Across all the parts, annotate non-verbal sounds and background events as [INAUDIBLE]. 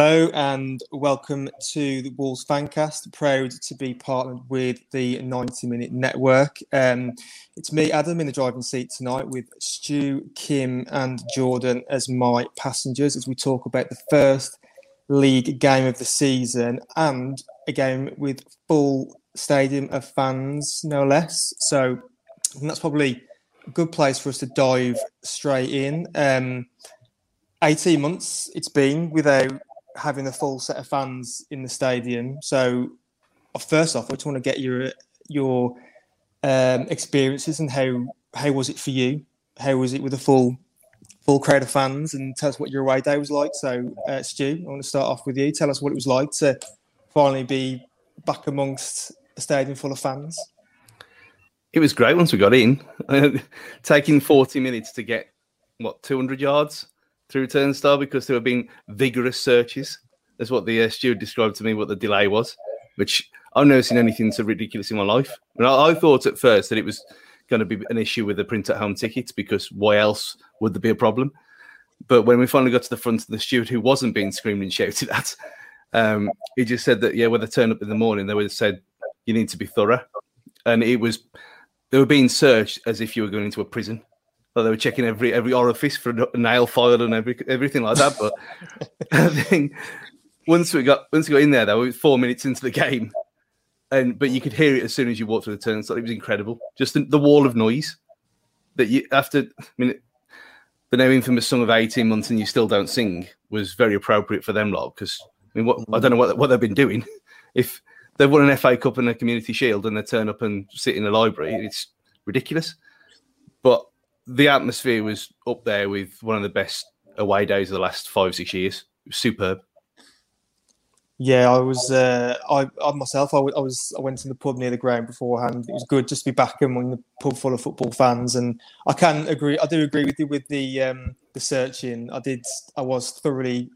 Hello and welcome to the Wolves Fancast. Proud to be partnered with the 90 Minute Network. Um, it's me, Adam, in the driving seat tonight with Stu, Kim, and Jordan as my passengers as we talk about the first league game of the season and a game with full stadium of fans, no less. So that's probably a good place for us to dive straight in. Um, 18 months it's been without having a full set of fans in the stadium. So, first off, I just want to get your your um, experiences and how how was it for you? How was it with a full full crowd of fans? And tell us what your away day was like. So, uh, Stu, I want to start off with you. Tell us what it was like to finally be back amongst a stadium full of fans. It was great once we got in. [LAUGHS] Taking 40 minutes to get what 200 yards through turnstile because there have been vigorous searches. That's what the uh, steward described to me what the delay was, which I've never seen anything so ridiculous in my life. And I, I thought at first that it was going to be an issue with the print at home tickets because why else would there be a problem? But when we finally got to the front of the steward, who wasn't being screamed and shouted at, um, he just said that yeah, when they turned up in the morning, they would have said you need to be thorough, and it was they were being searched as if you were going into a prison. Like they were checking every every orifice for a nail file and every everything like that. But [LAUGHS] I think once we got once we got in there, though, it was four minutes into the game, and but you could hear it as soon as you walked through the turnstile. It was incredible. Just the, the wall of noise that you after. I mean, the now infamous song of eighteen months and you still don't sing was very appropriate for them lot because I mean, what I don't know what what they've been doing. [LAUGHS] If they've won an FA Cup and a Community Shield and they turn up and sit in the library, it's ridiculous. But the atmosphere was up there with one of the best away days of the last five six years. It was superb. Yeah, I was. Uh, I, I myself, I, w- I was. I went to the pub near the ground beforehand. It was good just to be back among the pub full of football fans, and I can agree. I do agree with you with the um, the searching. I did. I was thoroughly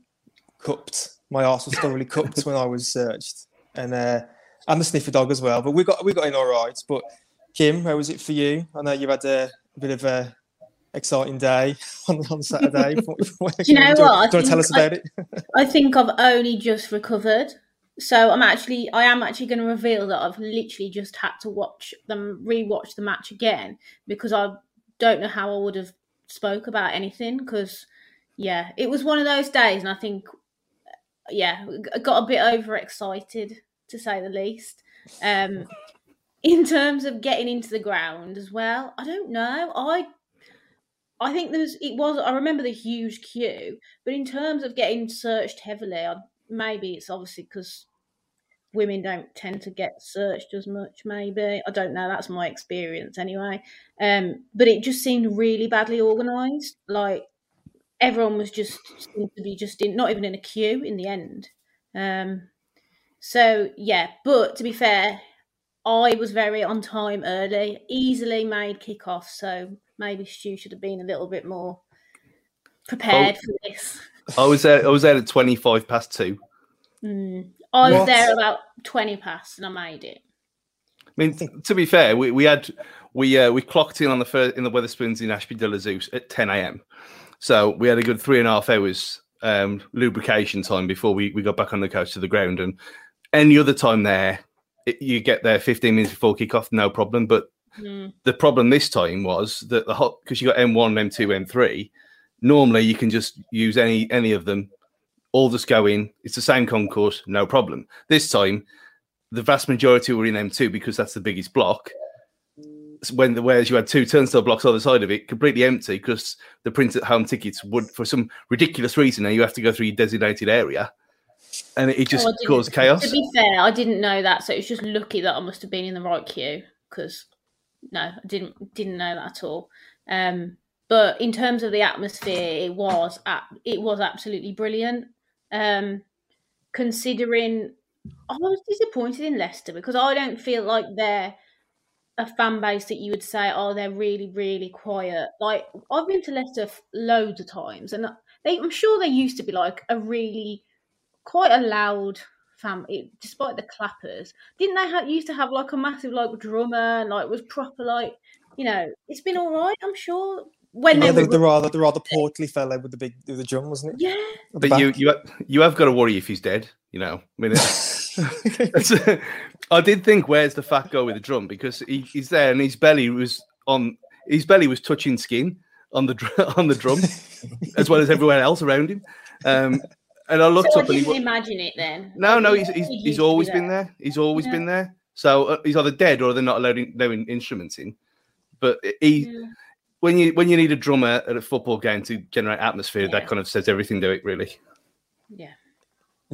cupped. My arse was thoroughly cupped when I was searched, and uh, and the sniffer dog as well. But we got we got in all right. But Kim, how was it for you? I know you had a, bit of a exciting day [LAUGHS] on, on Saturday. [LAUGHS] Do you know do, what? I Do you want to tell us about I- it? [LAUGHS] I think I've only just recovered. So I'm actually I am actually going to reveal that I've literally just had to watch them rewatch the match again because I don't know how I would have spoke about anything because yeah, it was one of those days and I think yeah, I got a bit overexcited to say the least. Um in terms of getting into the ground as well, I don't know. I I think there's it was I remember the huge queue, but in terms of getting searched heavily, I, maybe it's obviously because women don't tend to get searched as much. Maybe I don't know. That's my experience anyway. Um, but it just seemed really badly organised. Like everyone was just seemed to be just in not even in a queue in the end. Um, so yeah, but to be fair, I was very on time early, easily made kickoff. So maybe Stu should have been a little bit more prepared for this. I was there. I was there at twenty five past two. Mm. I was What? there about twenty past, and I made it. I mean, t- to be fair, we, we had we uh, we clocked in on the first in the Wetherspoons in Ashby de la Zouch at ten a.m. So we had a good three and a half hours um, lubrication time before we, we got back on the coach to the ground. And any other time there, it, you get there fifteen minutes before kickoff, no problem. But Mm. the problem this time was that the hot because you got M one, M two, M three. Normally, you can just use any any of them. All just go in. It's the same concourse, no problem. This time, the vast majority were in M2 because that's the biggest block. when the whereas you had two turnstile blocks on the side of it completely empty because the printed home tickets would for some ridiculous reason now you have to go through your designated area and it, it just Oh, caused chaos To be fair, I didn't know that, so it's just lucky that I must have been in the right queue because no, I didn't didn't know that at all. Um, but in terms of the atmosphere, it was it was absolutely brilliant. Um, considering I was disappointed in Leicester because I don't feel like they're a fan base that you would say, oh, they're really, really quiet. Like I've been to Leicester loads of times, and they, I'm sure they used to be like a really quite a loud family, despite the clappers, didn't they have, used to have like a massive like drummer and like was proper like you know? It's been all right, I'm sure. When Yeah, they the, were, the rather the rather portly fellow with the big with the drum, wasn't it? yeah, but you back. you you have got to worry if he's dead you know I mean it's, it's- [LAUGHS] [LAUGHS] I did think where's the fat guy with the drum because he, he's there and his belly was on his belly was touching skin on the [LAUGHS] on the drum as well as everywhere else around him um and I looked so I up and he didn't wa- imagine it then. No, no, he's he's, he's used be always been there. there. He's always Yeah. been there. So uh, he's either dead or they're not allowed in, allowing instruments in. But he, Yeah. when you when you need a drummer at a football game to generate atmosphere, Yeah. that kind of says everything to it, really. Yeah.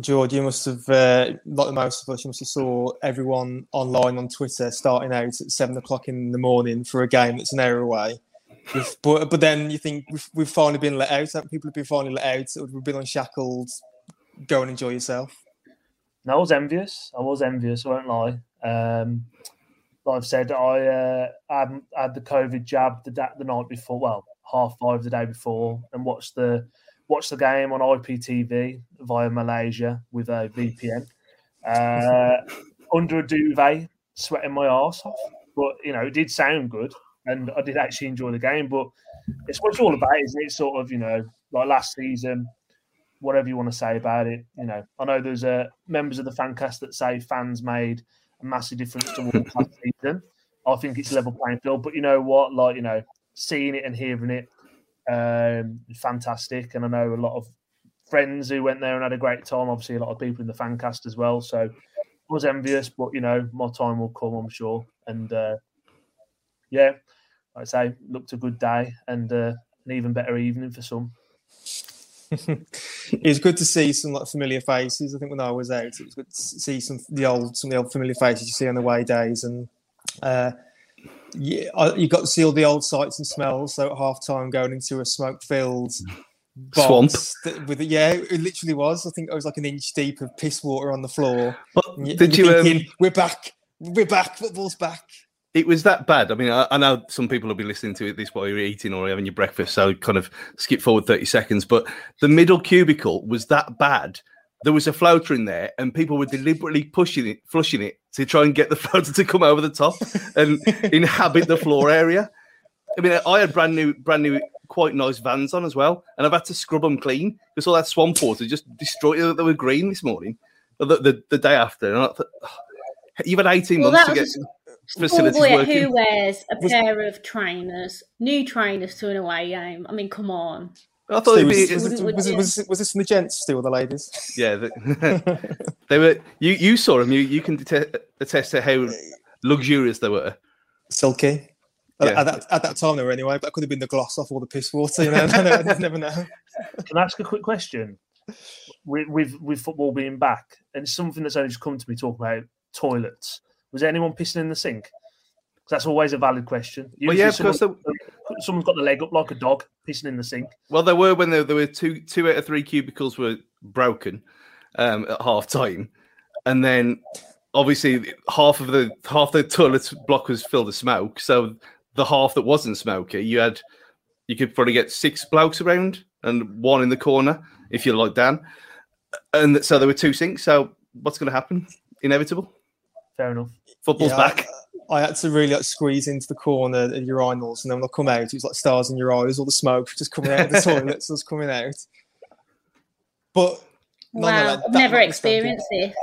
George, you must have, uh, like the most of us, you must have saw everyone online on Twitter starting out at seven o'clock in the morning for a game that's an hour away. But but then you think we've, we've finally been let out. People have been finally let out. We've been unshackled. Go and enjoy yourself. No, I was envious. I was envious. I won't lie. Um, like I've said, I uh, had, had the COVID jab the da- the night before. Well, half five the day before, and watched the watched the game on IPTV via Malaysia with a VPN uh, [LAUGHS] under a duvet, sweating my arse off. But you know, it did sound good, and I did actually enjoy the game. But it's what it's all about, isn't it? Sort of, you know, like last season whatever you want to say about it. You know, I know there's uh, members of the fan cast that say fans made a massive difference to Wolves last [LAUGHS] season. I think it's level playing field, but you know what? Like you know, seeing it and hearing it, um, fantastic. And I know a lot of friends who went there and had a great time. Obviously, a lot of people in the fan cast as well. So I was envious, but you know, my time will come, I'm sure. And uh, yeah, like I say, looked a good day and uh, an even better evening for some. [LAUGHS] it was good to see some like familiar faces. I think when I was out, it was good to see some the old some of the old familiar faces you see on the away days, and uh, yeah, I, you got to see all the old sights and smells. So at half time, going into a smoke filled Swamp. with it, yeah, it literally was. I think it was like an inch deep of piss water on the floor. Well, did you're you? Um, we're back, we're back, football's back. It was that bad. I mean, I, I know some people will be listening to it this while you're eating or having your breakfast, so kind of skip forward 30 seconds. But the middle cubicle was that bad. There was a floater in there, and people were deliberately pushing it, flushing it to try and get the [LAUGHS] floater to come over the top and [LAUGHS] inhabit the floor area. I mean, I had brand new, brand new, quite nice vans on as well, and I've had to scrub them clean because all that swamp water just destroyed. They were green this morning, the, the, the day after, and I thought, you've had 18 Well, months to get was facilities Boy, uh, working. who wears a Was- pair of trainers, new trainers to an away game? I mean, come on. I thought So it'd was, be, was, it, was, it, was, it, was this from the gents still, the ladies? [LAUGHS] Yeah, the, [LAUGHS] they were. You you saw them. You you can attest, attest to how luxurious they were. Silky. Yeah. At, that, at that time, they were anyway. But that could have been the gloss off all the piss water. You know, [LAUGHS] never, never know. Can I ask a quick question? With, with with football being back, and something that's only just come to me talking about toilets. Was there anyone pissing in the sink? that's always a valid question. Well, yeah, Usually because someone, someone's got the leg up like a dog, pissing in the sink. well, there were when there, there were two two out of three cubicles were broken um, at half time, and then obviously half of the half the toilet block was filled with smoke. So the half that wasn't smoky, you had you could probably get six blokes around and one in the corner if you're like Dan, and so there were two sinks. So what's going to happen? Inevitable. Fair enough. Football's Yeah, back. I had to really like squeeze into the corner of urinals, and then when I come out, it was like stars in your eyes, all the smoke just coming out of the [LAUGHS] toilets was coming out. But Wow, I've never experienced this.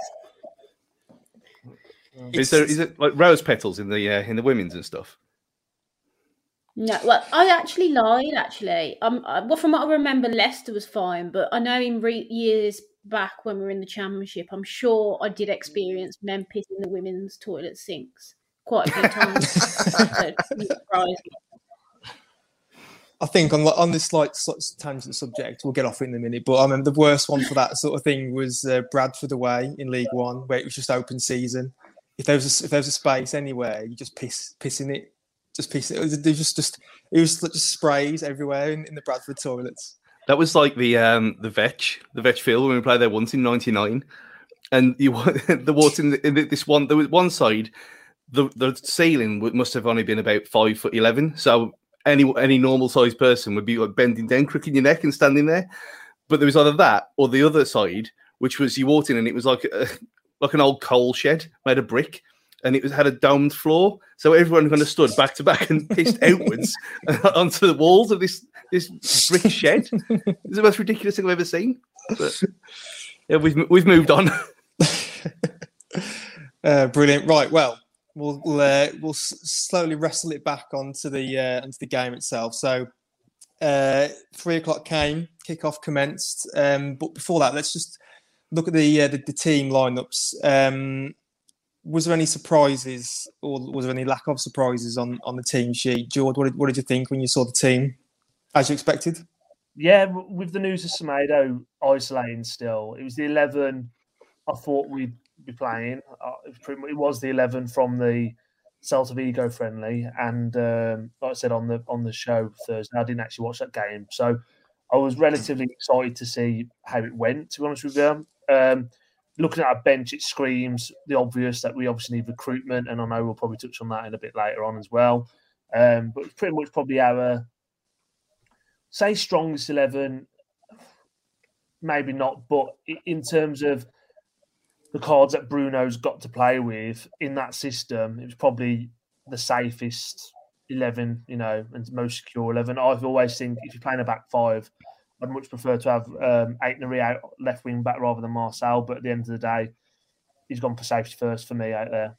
Is there is it like rose petals in the uh, in the women's and stuff? No, well, I actually lied. Actually, um, I- well, from what I remember, Leicester was fine, but I know in re- years back when we were in the Championship, I'm sure I did experience men pissing the women's toilet sinks. quite a few times. [LAUGHS] so. I think on on this slight tangent subject, we'll get off in a minute. But I remember the worst one for that sort of thing was uh, Bradford away in League One, where it was just open season. If there was a, if there was a space anywhere, you just piss pissing it, just piss it. It was just just it was just sprays everywhere in, in the Bradford toilets. That was like the um the Vetch, the Vetch field when we played there once in '99, and you [LAUGHS] the water in, the, in this one there was one side, the the ceiling must have only been about five foot eleven, so any any normal sized person would be like bending down, crooking your neck, and standing there. But there was either that or the other side, which was you walked in and it was like a, [LAUGHS] like an old coal shed made of brick. And it was had a domed floor, so everyone kind of stood back to back and pissed [LAUGHS] outwards [LAUGHS] onto the walls of this this brick shed. It's the most ridiculous thing I've ever seen. But yeah, we've we've moved on. [LAUGHS] Uh, brilliant. Right. Well, we'll we'll, uh, we'll s- slowly wrestle it back onto the uh, onto the game itself. So, uh, three o'clock came, kickoff commenced. Um, but before that, let's just look at the uh, the, the team lineups. Um, was there any surprises, or was there any lack of surprises on on the team sheet? George, what did, what did you think when you saw the team, as you expected? Yeah, with the news of Semedo isolating still, it was the 11 I thought we'd be playing. Uh, it, was the 11 from the Celta Vigo friendly. And um, like I said on the on the show Thursday, I didn't actually watch that game. So I was relatively excited to see how it went, to be honest with you. Um, looking at our bench, it screams the obvious that we obviously need recruitment. And I know we'll probably touch on that in a bit later on as well. Um, but it's pretty much probably our say strongest 11 maybe not but in terms of the cards that bruno's got to play with in that system it was probably the safest 11 you know and most secure 11 i've always think if you're playing a back five i'd much prefer to have um Aït-Nouri out left wing back rather than marcel but at the end of the day he's gone for safety first for me out there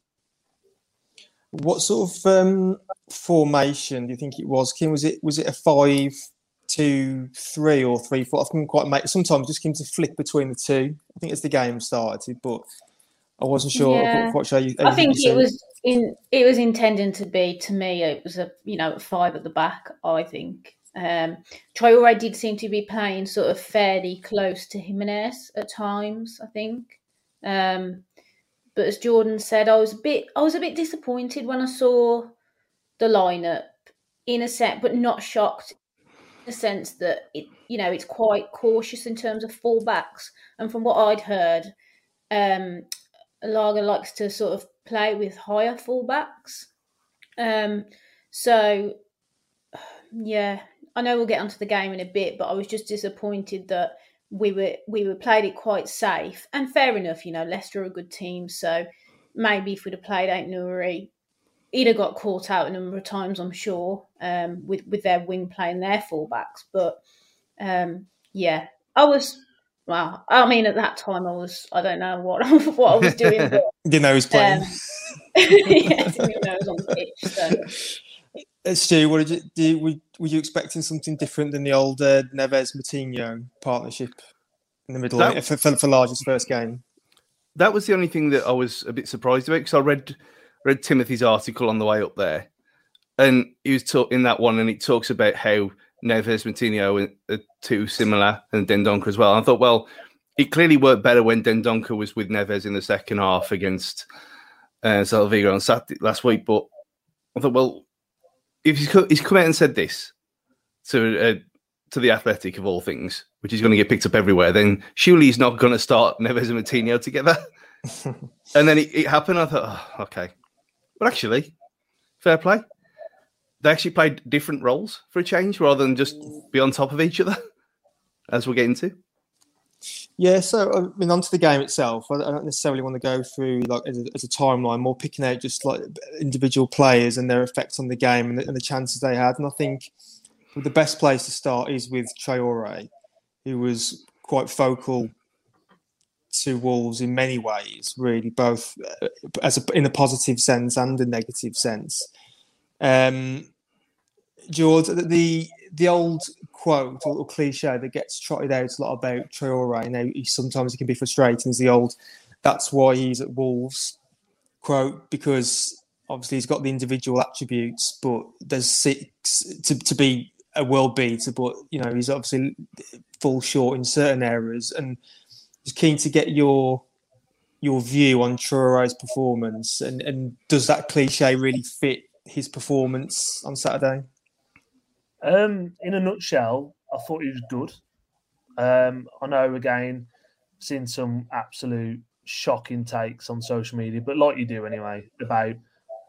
What sort of um, formation do you think it was? Kim, was it was it a five, two, three, or three, four? I couldn't quite make. Sometimes just came to flick between the two. I think as the game started, but I wasn't sure. Yeah. Quite sure you, I think you it was in it was intending to be to me it was a you know a five at the back I think um Traore did seem to be playing sort of fairly close to Jimenez at times I think um but as Jordan said I was a bit I was a bit disappointed when I saw the lineup in a set but not shocked in the sense that it you know it's quite cautious in terms of fullbacks and from what I'd heard um Lage likes to sort of play with higher fullbacks. Um, so, [SIGHS] yeah, I know we'll get onto the game in a bit, but I was just disappointed that we were we were played it quite safe and fair enough. You know, Leicester are a good team, so maybe if we'd have played Aït-Nouri, he'd have got caught out a number of times, I'm sure, um, with with their wing playing their fullbacks. But um, yeah, I was. Well, I mean, at that time, I was, I don't know what [LAUGHS] what I was doing, but You know, who's playing. um, [LAUGHS] yeah, didn't even know I was on the pitch. So. Uh, Stu, what did you do? Were, were you expecting something different than the old uh, Neves Moutinho partnership in the middle That- for, for, for Lage's first game? that was the only thing that I was a bit surprised about because I read read Timothy's article on the way up there, and he was talk, in that one, and it talks about how Neves Moutinho are too similar and Dendoncker as well. I thought, well, it clearly worked better when Dendoncker was with Neves in the second half against uh, Celta Vigo on Saturday last week. But I thought, well, if he's, co- he's come out and said this to uh, to the Athletic of all things, which is going to get picked up everywhere, then surely he's not going to start Neves and Moutinho together. [LAUGHS] and then it, it happened. I thought, oh, okay, but actually, fair play. They actually played different roles for a change rather than just be on top of each other, as we'll get into. Yeah, so I mean, onto the game itself. I don't necessarily want to go through like as a, as a timeline, more picking out just like individual players and their effects on the game and the, and the chances they had. And I think the best place to start is with Traore, who was quite focal to Wolves in many ways, really, both uh, as a, in a positive sense and a negative sense. Um, George, the the old quote or, cliche that gets trotted out a lot about Traore, and how he sometimes he can be frustrating is the old "That's why he's at Wolves" quote because obviously he's got the individual attributes, but there's six to, to be a world beater, but you know he's obviously fall short in certain areas, and he's keen to get your your view on Traore's performance, and, and does that cliche really fit his performance on Saturday? Um, in a nutshell, I thought he was good. Um, I know again, seen some absolute shocking takes on social media, but like you do anyway, about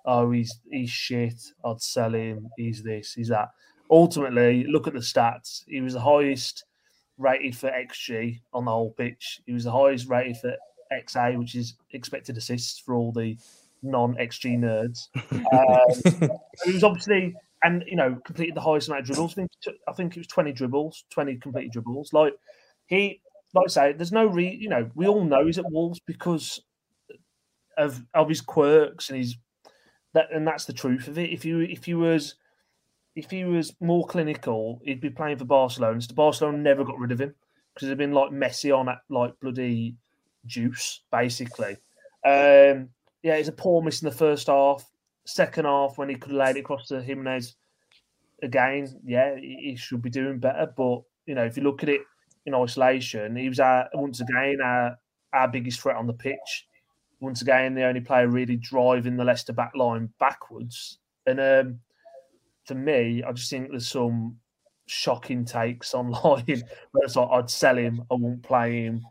oh he's he's shit, I'd sell him, he's this, he's that. Ultimately, look at the stats. He was the highest rated for XG on the whole pitch. He was the highest rated for XA, which is expected assists for all the non-XG nerds. [LAUGHS] Um, he was obviously, and you know, completed the highest amount of dribbles. I think, I think it was twenty dribbles, twenty completed dribbles. Like he, like I say, there's no re, you know, we all know he's at Wolves because of of his quirks and his that, and that's the truth of it. If you if he was if he was more clinical, he'd be playing for Barcelona. So Barcelona never got rid of him because they've been like Messi on at like bloody juice, basically. Um, yeah, it's a poor miss in the first half. Second half, when he could have laid it across to Jimenez again, yeah, he should be doing better. But you know, if you look at it in isolation, he was our, once again our, our biggest threat on the pitch. Once again, the only player really driving the Leicester back line backwards. And um, for me, I just think there's some shocking takes [LAUGHS] online where it's like, I'd sell him, I won't play him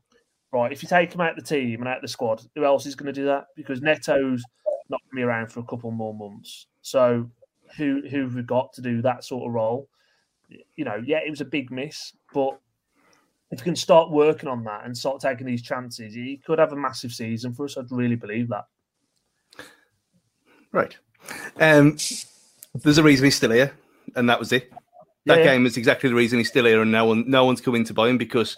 right, if you take him out the team and out of the squad, who else is going to do that? Because Neto's not going to be around for a couple more months. So who who have we got to do that sort of role? You know, yeah, it was a big miss, but if you can start working on that and start taking these chances, he could have a massive season for us. I'd really believe that. Right. Um, there's a reason he's still here, and that was it. That Yeah. game is exactly the reason he's still here, and no one, no one's coming to buy him because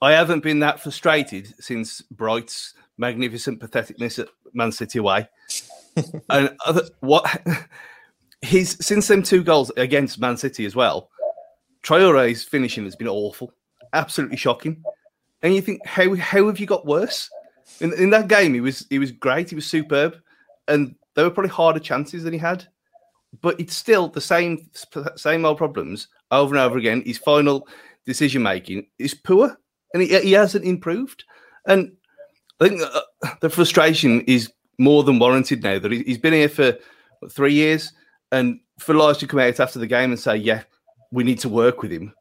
I haven't been that frustrated since Bright's magnificent patheticness at Man City away. [LAUGHS] and other, what [LAUGHS] he's since them two goals against Man City as well. Traore's finishing has been awful, absolutely shocking. And you think, how how have you got worse? In, in that game, he was he was great, he was superb, and there were probably harder chances than he had. But it's still the same same old problems over and over again. His final decision making is poor, and he, he hasn't improved. And I think uh, the frustration is more than warranted now that he, he's been here for what, three years, and for Lage to come out after the game and say, "Yeah, we need to work with him,"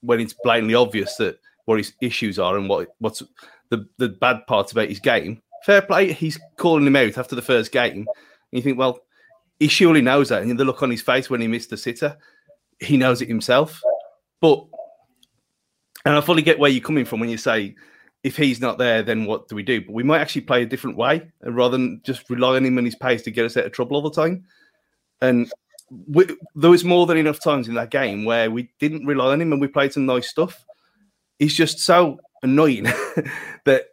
when it's blatantly obvious that what his issues are and what what's the the bad parts about his game. Fair play, he's calling him out after the first game. And you think, well, he surely knows that, and the look on his face when he missed the sitter, he knows it himself. But and I fully get where you're coming from when you say if he's not there, then what do we do? But we might actually play a different way uh, rather than just rely on him and his pace to get us out of trouble all the time. And we, there was more than enough times in that game where we didn't rely on him and we played some nice stuff. He's just so annoying [LAUGHS] that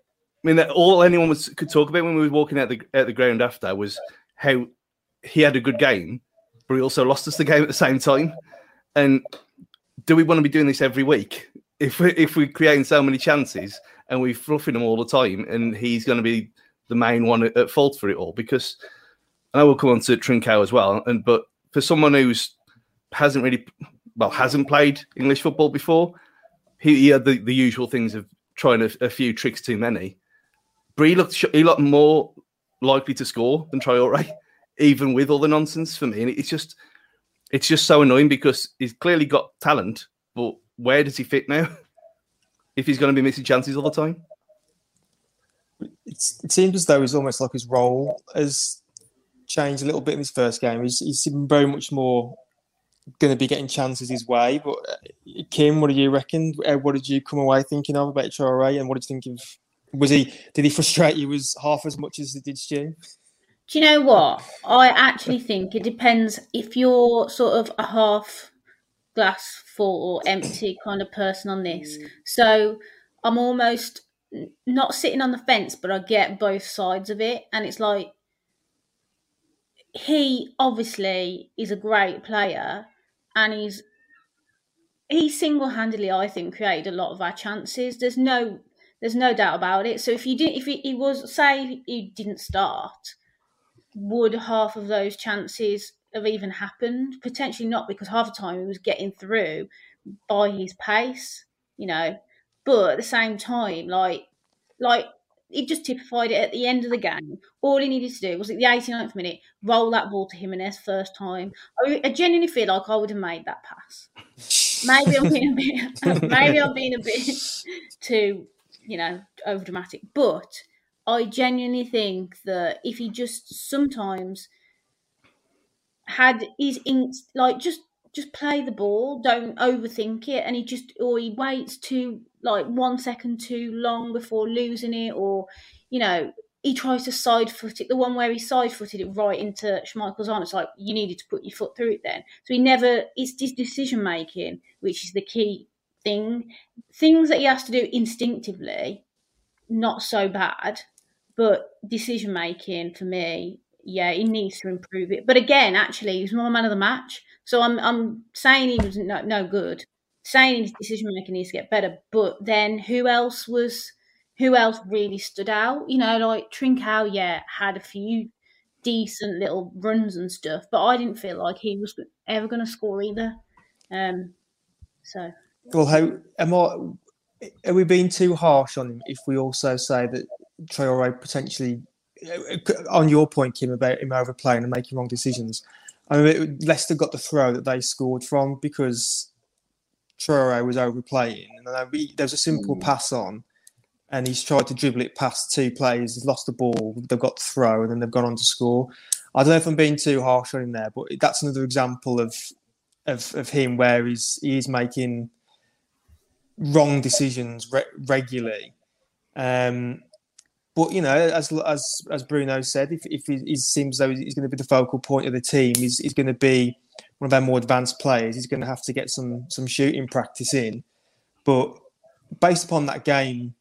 I mean that all anyone was could talk about when we were walking out the out the ground after was how he had a good game, but he also lost us the game at the same time. And do we want to be doing this every week? If we if we're creating so many chances and we're fluffing them all the time, and he's going to be the main one at, fault for it all, because I know we'll come on to Trincao as well, and but for someone who's hasn't really well hasn't played English football before, he, he had the, the usual things of trying a, a few tricks too many. He looked he looked more likely to score than Traore, [LAUGHS] even with all the nonsense for me. And it's just it's just so annoying because he's clearly got talent, but where does he fit now? [LAUGHS] if he's going to be missing chances all the time. It's, it seems as though he's almost like his role has changed a little bit in his first game. He's, he's very much more going to be getting chances his way. But uh, Kim, what do you reckon? Uh, What did you come away thinking of about Traore, and what did you think of? Was he? Did he frustrate you as half as much as he did Stu? Do you know what? I actually think it depends if you're sort of a half glass full or empty kind of person on this. Mm. So I'm almost not sitting on the fence, but I get both sides of it. And it's like, he obviously is a great player and he's he single-handedly i think created a lot of our chances there's no there's no doubt about it so if you didn't if he, he was say he didn't start would half of those chances have even happened? Potentially not, because half the time he was getting through by his pace, you know. But at the same time, like, like he just typified it at the end of the game. All he needed to do was at the 89th minute roll that ball to Jimenez first time. I, I genuinely feel like I would have made that pass. Maybe I'm being a bit, [LAUGHS] maybe I'm being a bit too, you know, over dramatic. But I genuinely think that if he just sometimes had his inst like just just play the ball, don't overthink it, and he just or he waits too like one second too long before losing it, or you know he tries to side foot it. The one where he side footed it right into Schmeichel's arm, it's like you needed to put your foot through it then. So he never. It's his decision making, which is the key thing. Things that he has to do instinctively, not so bad, but decision making for me yeah, he needs to improve it. But again, actually, he was my man of the match. So I'm I'm saying he was no, no good. Saying his decision making needs to get better. But then who else was who else really stood out? You know, like Trincao, yeah, had a few decent little runs and stuff, but I didn't feel like he was ever going to score either. Um, so well, how am I? Are we being too harsh on him if we also say that Traore potentially on your point, Kim, about him overplaying and making wrong decisions. I mean, Leicester got the throw that they scored from because Traore was overplaying, and there was a simple mm. pass on, and he's tried to dribble it past two players. He's lost the ball. They've got the throw, and then they've gone on to score. I don't know if I'm being too harsh on him there, but that's another example of of, of him where he's he's making wrong decisions re- regularly. Um, but you know, as as as Bruno said, if if he, he seems though he's going to be the focal point of the team, he's, he's going to be one of our more advanced players. He's going to have to get some some shooting practice in. But based upon that game,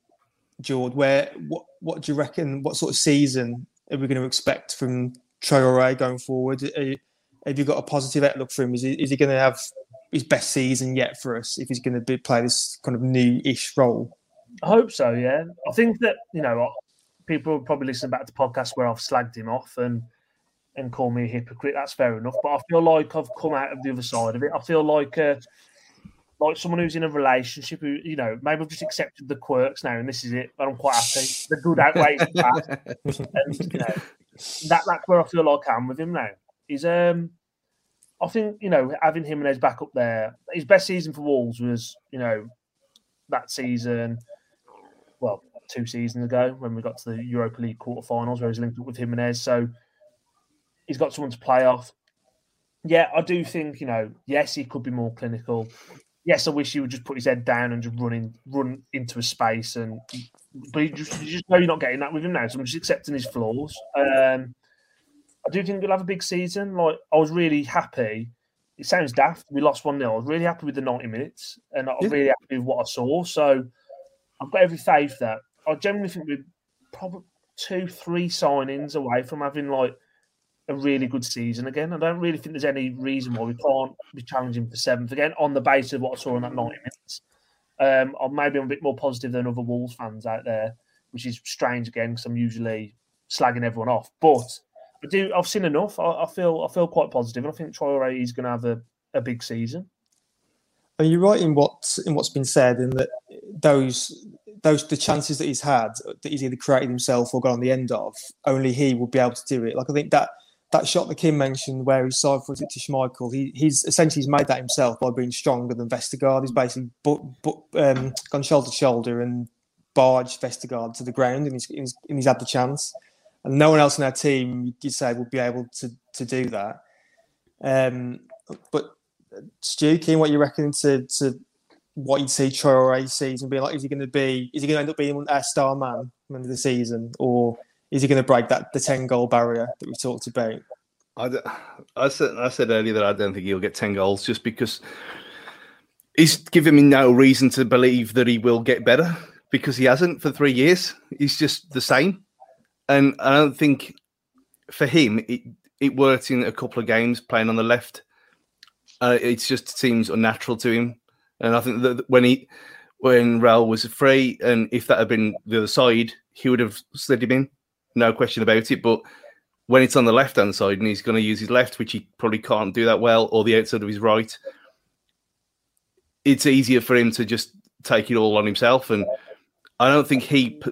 George, where what what do you reckon? What sort of season are we going to expect from Traore going forward? You, have you got a positive outlook for him? Is he, is he going to have his best season yet for us if he's going to be, play this kind of new-ish role? I hope so. Yeah, I think that you know people will probably listen back to podcasts where I've slagged him off and and call me a hypocrite. That's fair enough. But I feel like I've come out of the other side of it. I feel like uh, like someone who's in a relationship who, you know, maybe I've just accepted the quirks now and this is it. But I'm quite happy. The good outweighs the bad. and, you know, that, that's where I feel like I am with him now. He's um I think, you know, having him and his back up there, his best season for Wolves was, you know, that season. Well, two seasons ago when we got to the Europa League quarterfinals where he's linked up with Jimenez. So he's got someone to play off. Yeah, I do think, you know, yes, he could be more clinical. Yes, I wish he would just put his head down and just run in, run into a space. And but you just, you just know you're not getting that with him now. So I'm just accepting his flaws. Um, I do think he'll have a big season. Like I was really happy. It sounds daft. We lost one 0 I was really happy with the 90 minutes, and I'm yeah. really happy with what I saw. So I've got every faith that I generally think we're probably two, three signings away from having like a really good season again. I don't really think there's any reason why we can't be challenging for seventh again on the basis of what I saw in that 90 minutes. Um, or maybe I'm a bit more positive than other Wolves fans out there, which is strange again because I'm usually slagging everyone off. But I do. I've seen enough. I, I feel. I feel quite positive, and I think Traore is going to have a, a big season. Are you right in what in what's been said in that those those the chances that he's had that he's either created himself or got on the end of, only he will be able to do it. Like I think that that shot that Kim mentioned where he side footed to Schmeichel, he, he's essentially he's made that himself by being stronger than Vestergaard. He's basically but, but, um, gone shoulder to shoulder and barged Vestergaard to the ground, and he's, he's, and he's had the chance. And no one else in our team, you'd say, would be able to to do that. Um, but Stu, Kim, what you reckon to to what you'd see Traore season be like? Is he going to be? Is he going to end up being a star man end of the season, or is he going to break that the ten goal barrier that we talked about? I, I said I said earlier that I don't think he'll get ten goals just because he's given me no reason to believe that he will get better because he hasn't for three years. He's just the same, and I don't think for him it it worked in a couple of games playing on the left. Uh, it just seems unnatural to him and I think that when he when Raul was free, and if that had been the other side, he would have slid him in, no question about it. But when it's on the left hand side and he's going to use his left, which he probably can't do that well, or the outside of his right, it's easier for him to just take it all on himself. And I don't think he,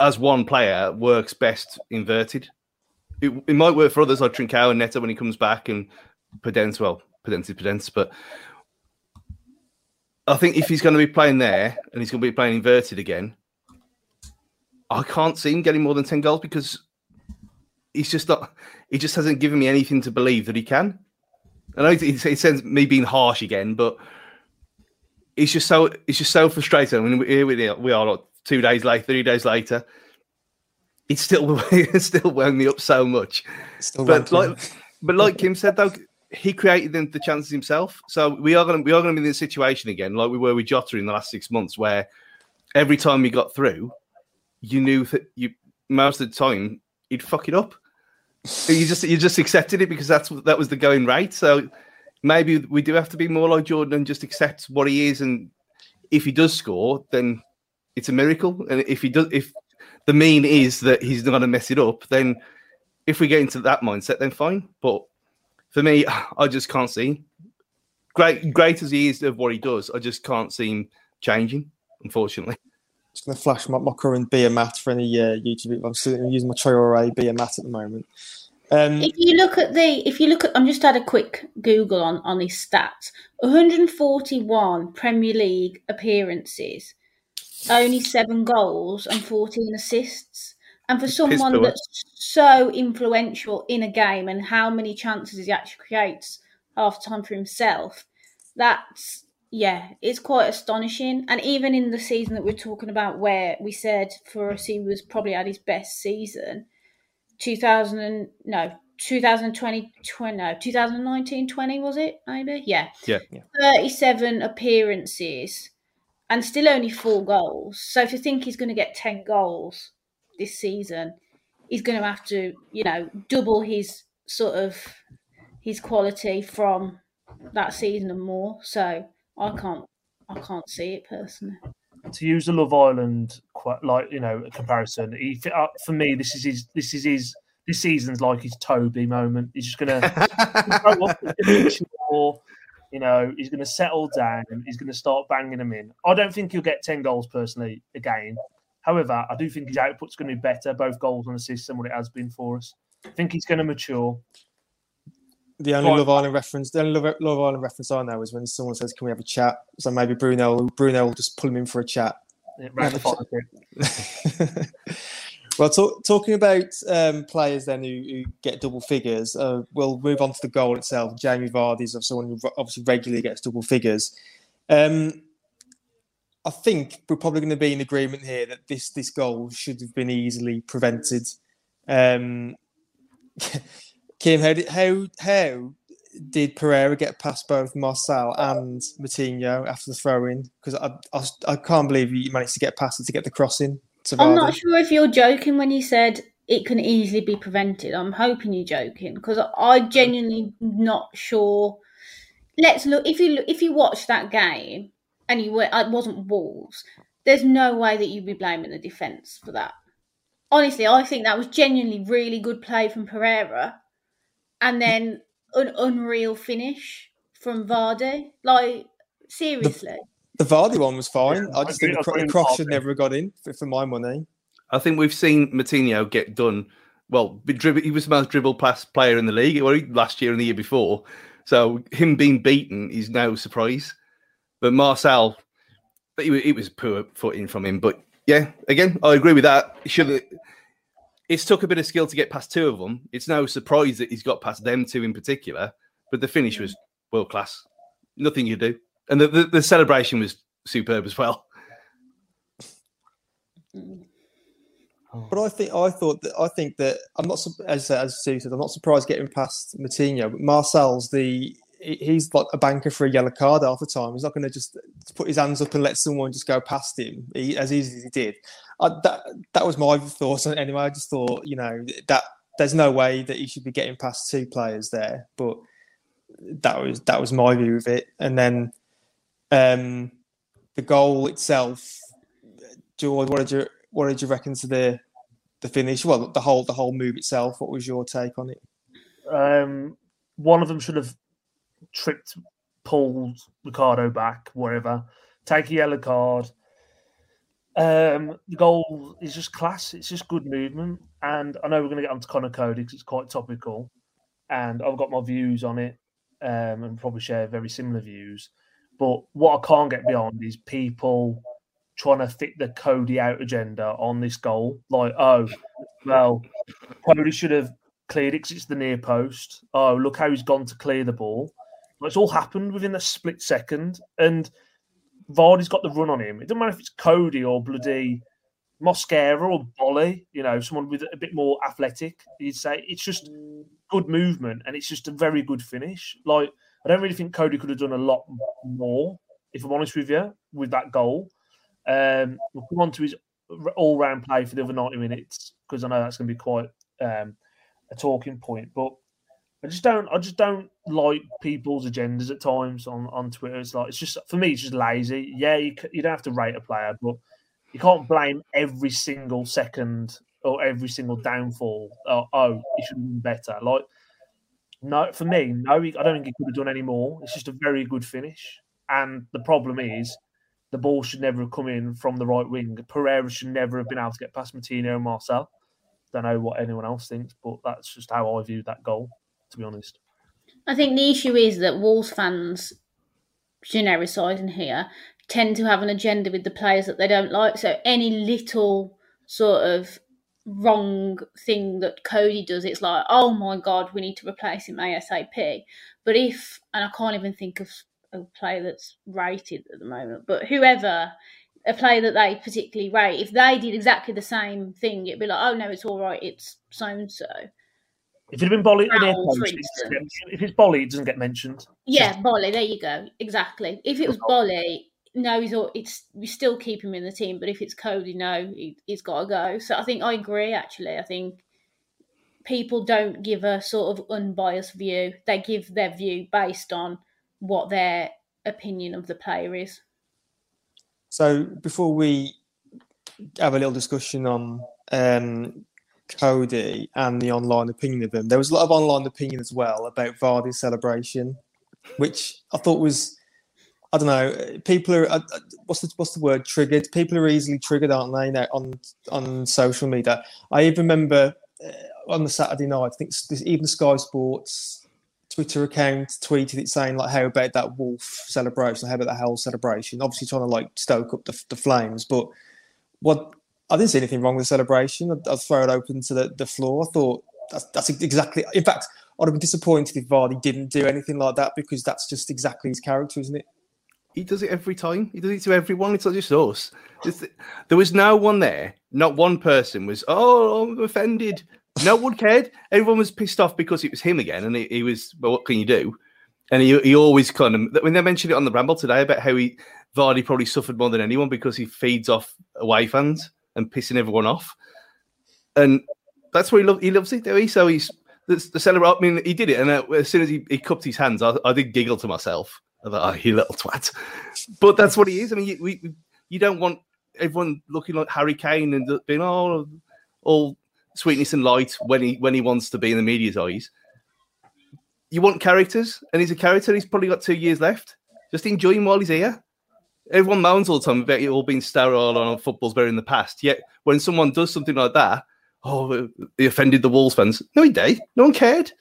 as one player, works best inverted. It, it might work for others like Trincao and Neto when he comes back and Podence, well, Podence is Podence, but I think if he's going to be playing there and he's going to be playing inverted again, I can't see him getting more than 10 goals because he's just not, he just hasn't given me anything to believe that he can. I know it, it sends me being harsh again, but it's just so it's just so frustrating. I mean, here we are, we are like two days later, three days later. It's still [LAUGHS] it's still wound me up so much. Still but like but like Kim said though, he created the, the chances himself. So we are gonna we are gonna be in this situation again, like we were with Jota in the last six months, where every time we got through, you knew that you most of the time he'd fuck it up. You just you just accepted it because that's that was the going rate. So maybe we do have to be more like Jordan and just accept what he is. And if he does score, then it's a miracle. And if he does, if the mean is that he's not going to mess it up, then if we get into that mindset, then fine. But for me, [SIGHS] I just can't see. Great, great as he is of what he does, I just can't see him changing. Unfortunately, just going to flash my, my current beer mat for any uh, YouTube. I'm still using my Traore beer mat at the moment. Um, If you look at the, if you look at, I'm just had a quick Google on on his stats. 141 Premier League appearances, only seven goals and 14 assists. And for someone that's so influential in a game and how many chances he actually creates half time for himself, that's yeah, it's quite astonishing. And even in the season that we're talking about, where we said for us he was probably at his best season, 2000 and, no 2020 20, no 2019 20 was it maybe yeah Yeah. 37 appearances and still only four goals so if you think he's going to get 10 goals this season he's going to have to you know double his sort of his quality from that season and more so i can't i can't see it personally to use the Love Island quite like you know comparison. He, uh, for me, this is his. This is his. This season's like his Toby moment. He's just gonna grow [LAUGHS] up, he's gonna mature, You know, he's going to settle down and he's going to start banging them in. I don't think he'll get 10 goals personally again. However, I do think his output's going to be better, both goals and assists, than what it has been for us. I think he's going to mature. The only Love Island reference, the only Love, Love Island reference I know is when someone says, "Can we have a chat?" So maybe Bruno, Bruno will just pull him in for a chat. [LAUGHS] Well, talk, talking about um, players then who, who get double figures, uh, we'll move on to the goal itself. Jamie Vardy is someone who obviously regularly gets double figures. Um, I think we're probably going to be in agreement here that this this goal should have been easily prevented. Um, [LAUGHS] Kim, how did, how how did Pereira get past both Marcel and Moutinho after the throw in? Because I, I I can't believe he managed to get past it to get the crossing. I'm not sure if you're joking when you said it can easily be prevented. I'm hoping you're joking because I genuinely not sure. Let's look if you look, if you watch that game and you were it wasn't Wolves. There's no way that you'd be blaming the defense for that. Honestly, I think that was genuinely really good play from Pereira, and then an unreal finish from Vardy. Like seriously. The Vardy one was fine. Yeah, I just I think the, agree- cro- I agree the cross should never have got in for, for my money. I think we've seen Moutinho get done. Well, he was the most dribble pass player in the league well, last year and the year before. So him being beaten is no surprise. But Marcel, it was, it was poor footing from him. But yeah, again, I agree with that. He should. It's took a bit of skill to get past two of them. It's no surprise that he's got past them two in particular. But the finish was world class. Nothing you do, and the, the, the celebration was superb as well. But I think I thought that I think that I'm not as as Sue said I'm not surprised getting past Moutinho. But Marcel's the he- he's like a banker for a yellow card half the time. He's not going to just put his hands up and let someone just go past him he, as easy as he did. I, that that was my thoughts anyway. I just thought you know that there's no way that he should be getting past two players there. But that was that was my view of it. And then um, the goal itself, George, what did you what did you reckon to the the finish? Well, the whole the whole move itself. What was your take on it? Um, one of them should have tripped, pulled Ricardo back, wherever. Take a yellow card. Um, the goal is just class. It's just good movement, and I know we're going to get onto Conor Coady because it's quite topical, and I've got my views on it, um, and probably share very similar views. But what I can't get beyond is people trying to fit the Coady out agenda on this goal. Like, oh, well, Coady should have cleared it because it's the near post. Oh, look how he's gone to clear the ball. It's all happened within a split second, and Vardy's got the run on him. It doesn't matter if it's Coady or bloody Mosquera or Boly, you know, someone with a bit more athletic. You'd say it's just good movement and it's just a very good finish. Like, I don't really think Coady could have done a lot more, if I'm honest with you, with that goal. Um, we'll come on to his all round play for the other 90 minutes because I know that's going to be quite um, a talking point. But I just don't. I just don't like people's agendas at times on, on Twitter. It's like it's just for me, it's just lazy. Yeah, you, you don't have to rate a player, but you can't blame every single second or every single downfall. Oh, oh he should have been better. Like no, for me, no, I don't think he could have done any more. It's just a very good finish. And the problem is, the ball should never have come in from the right wing. Pereira should never have been able to get past Moutinho and Marçal. Don't know what anyone else thinks, but that's just how I viewed that goal to be honest. I think the issue is that Wolves fans, genericizing here, tend to have an agenda with the players that they don't like. So any little sort of wrong thing that Coady does, it's like, oh my god, we need to replace him ASAP. But if, and I can't even think of a player that's rated at the moment, but whoever, a player that they particularly rate, if they did exactly the same thing, it'd be like, oh no, it's all right, it's so and so. If it had been Boly, if it's Boly, it doesn't get mentioned. Yeah, so, Boly. There you go. Exactly. If it was Boly, no, he's all, it's we still keep him in the team. But if it's Coady, no, he, has got to go. So I think I agree. Actually, I think people don't give a sort of unbiased view. They give their view based on what their opinion of the player is. So before we have a little discussion on um, Coady and the online opinion of him. There was a lot of online opinion as well about Vardy's celebration, which I thought was, I don't know, people are uh, uh, what's the what's the word triggered? People are easily triggered, aren't they? Now on on social media. I even remember uh, on the Saturday night, I think even Sky Sports Twitter account tweeted it saying like, "How about that wolf celebration? How about that whole celebration?" Obviously trying to like stoke up the, the flames, but what I didn't see anything wrong with the celebration. I'd, I'd throw it open to the, the floor. I thought that's, that's exactly. In fact, I'd have been disappointed if Vardy didn't do anything like that because that's just exactly his character, isn't it? He does it every time. He does it to everyone. It's not just us. There was no one there. Not one person was. Oh, I'm offended. No one cared. Everyone was pissed off because it was him again, and he, he was. Well, what can you do? And he, he always kind of when they mentioned it on the ramble today about how he Vardy probably suffered more than anyone because he feeds off away fans and pissing everyone off. And that's what he, loves. he loves it, though. he? So he's the, the. I mean, he did it, and uh, as soon as he, he cupped his hands, I, I did giggle to myself. I thought, oh, you little twat. But that's what he is. I mean, you, we, you don't want everyone looking like Harry Kane and being all, all sweetness and light when he when he wants to be in the media's eyes. You want characters, and he's a character. He's probably got two years left. Just enjoy him while he's here everyone moans all the time about it all being sterile on a football's better in the past. Yet when someone does something like that, oh, they offended the Wolves fans. No, he did. No one cared.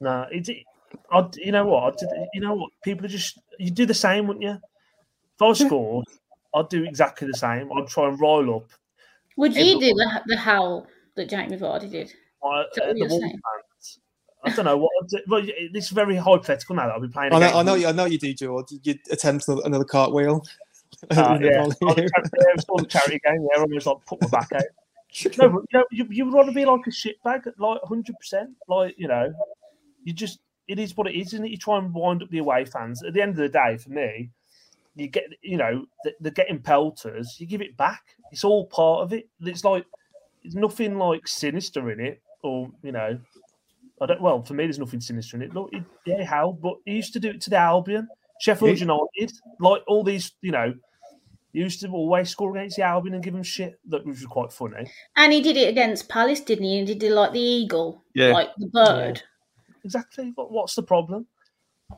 No, it's. I, you know what? you know what? People are just. You do the same, wouldn't you? If I scored, I'd do exactly the same. I'd try and roll up. Would you do the, the howl that Jamie Vardy did? I, uh, the Wolves I don't know what. Well, it's very hypothetical now that I'll be playing. I know, I know, you, I know you do, George. You attempt another cartwheel. Uh, [LAUGHS] yeah, it was a charity game. Yeah, I almost like put my back out. [LAUGHS] No, but you know, you, you would want to be like a shit shitbag, like hundred percent. Like you know, you just it is what it is, isn't it? You try and wind up the away fans. At the end of the day, for me, you get you know they're getting pelters. You give it back. It's all part of it. It's like it's nothing like sinister in it, or you know, I don't. Well, for me, there's nothing sinister in it. Look, yeah, how? But he used to do it to the Albion, Sheffield United, like all these, you know, He used to always score against the Albion and give him shit, that which was quite funny. And he did it against Palace, didn't he? And he did it like the eagle, Yeah. like the bird. Exactly. What, what's the problem?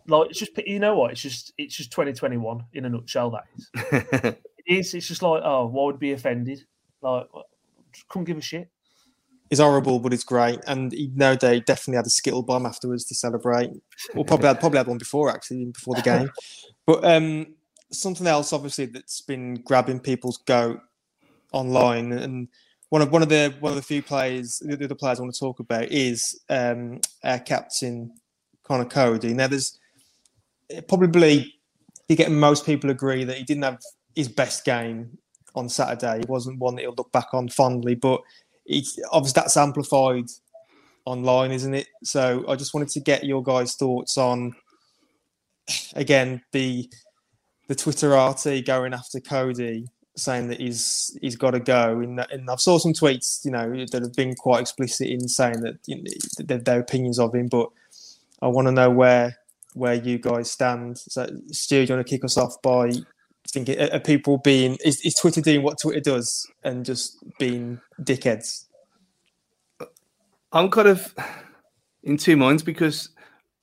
Like it's just you know what? It's just it's just 2021 in a nutshell. That is. [LAUGHS] It is. It's just like oh, why would be offended? Like, couldn't give a shit. It's horrible, but it's great. And no they definitely had a skittle bomb afterwards to celebrate. Or probably had probably had one before actually, even before the game. [LAUGHS] But um, something else, obviously, that's been grabbing people's goat online, and one of one of the one of the few players, the other players I want to talk about is um, our captain Conor Coady. Now, there's probably you get most people agree that he didn't have his best game on Saturday. It wasn't one that he'll look back on fondly, but it's obviously that's amplified online, isn't it? So I just wanted to get your guys' thoughts on again the the Twitterati going after Coady, saying that he's he's got to go. And, and I've saw some tweets, you know, that have been quite explicit in saying that you know, their, their opinions of him. But I want to know where where you guys stand. So, Stu, do you want to kick us off by thinking are are people being is, is Twitter doing what Twitter does and just being dickheads? I'm kind of in two minds because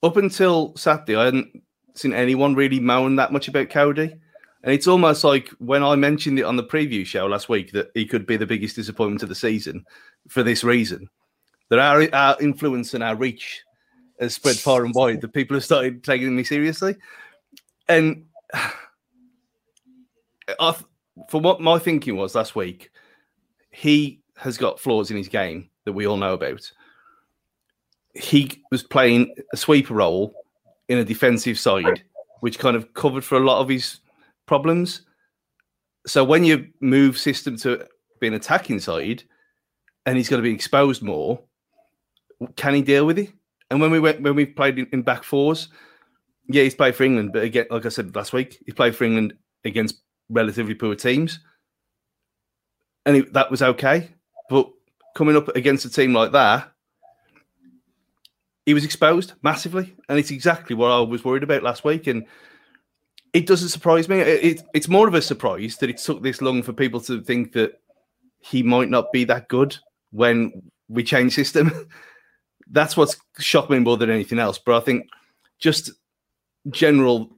up until Saturday, I hadn't seen anyone really moan that much about Coady. And it's almost like when I mentioned it on the preview show last week that he could be the biggest disappointment of the season for this reason. That our, our influence and our reach has spread far and wide, that people have started taking me seriously. And I, for what my thinking was last week, he has got flaws in his game that we all know about. He was playing a sweeper role in a defensive side, which kind of covered for a lot of his problems. So when you move system to be an attacking side, and he's going to be exposed more, can he deal with it? And when we went when we played in, in back fours, yeah, he's played for England, but again, like I said last week, he played for England against relatively poor teams, and it, that was okay. But coming up against a team like that, he was exposed massively, and it's exactly what I was worried about last week. And it doesn't surprise me. It, it, it's more of a surprise that it took this long for people to think that he might not be that good when we change system. [LAUGHS] That's what's shocked me more than anything else. But I think just general,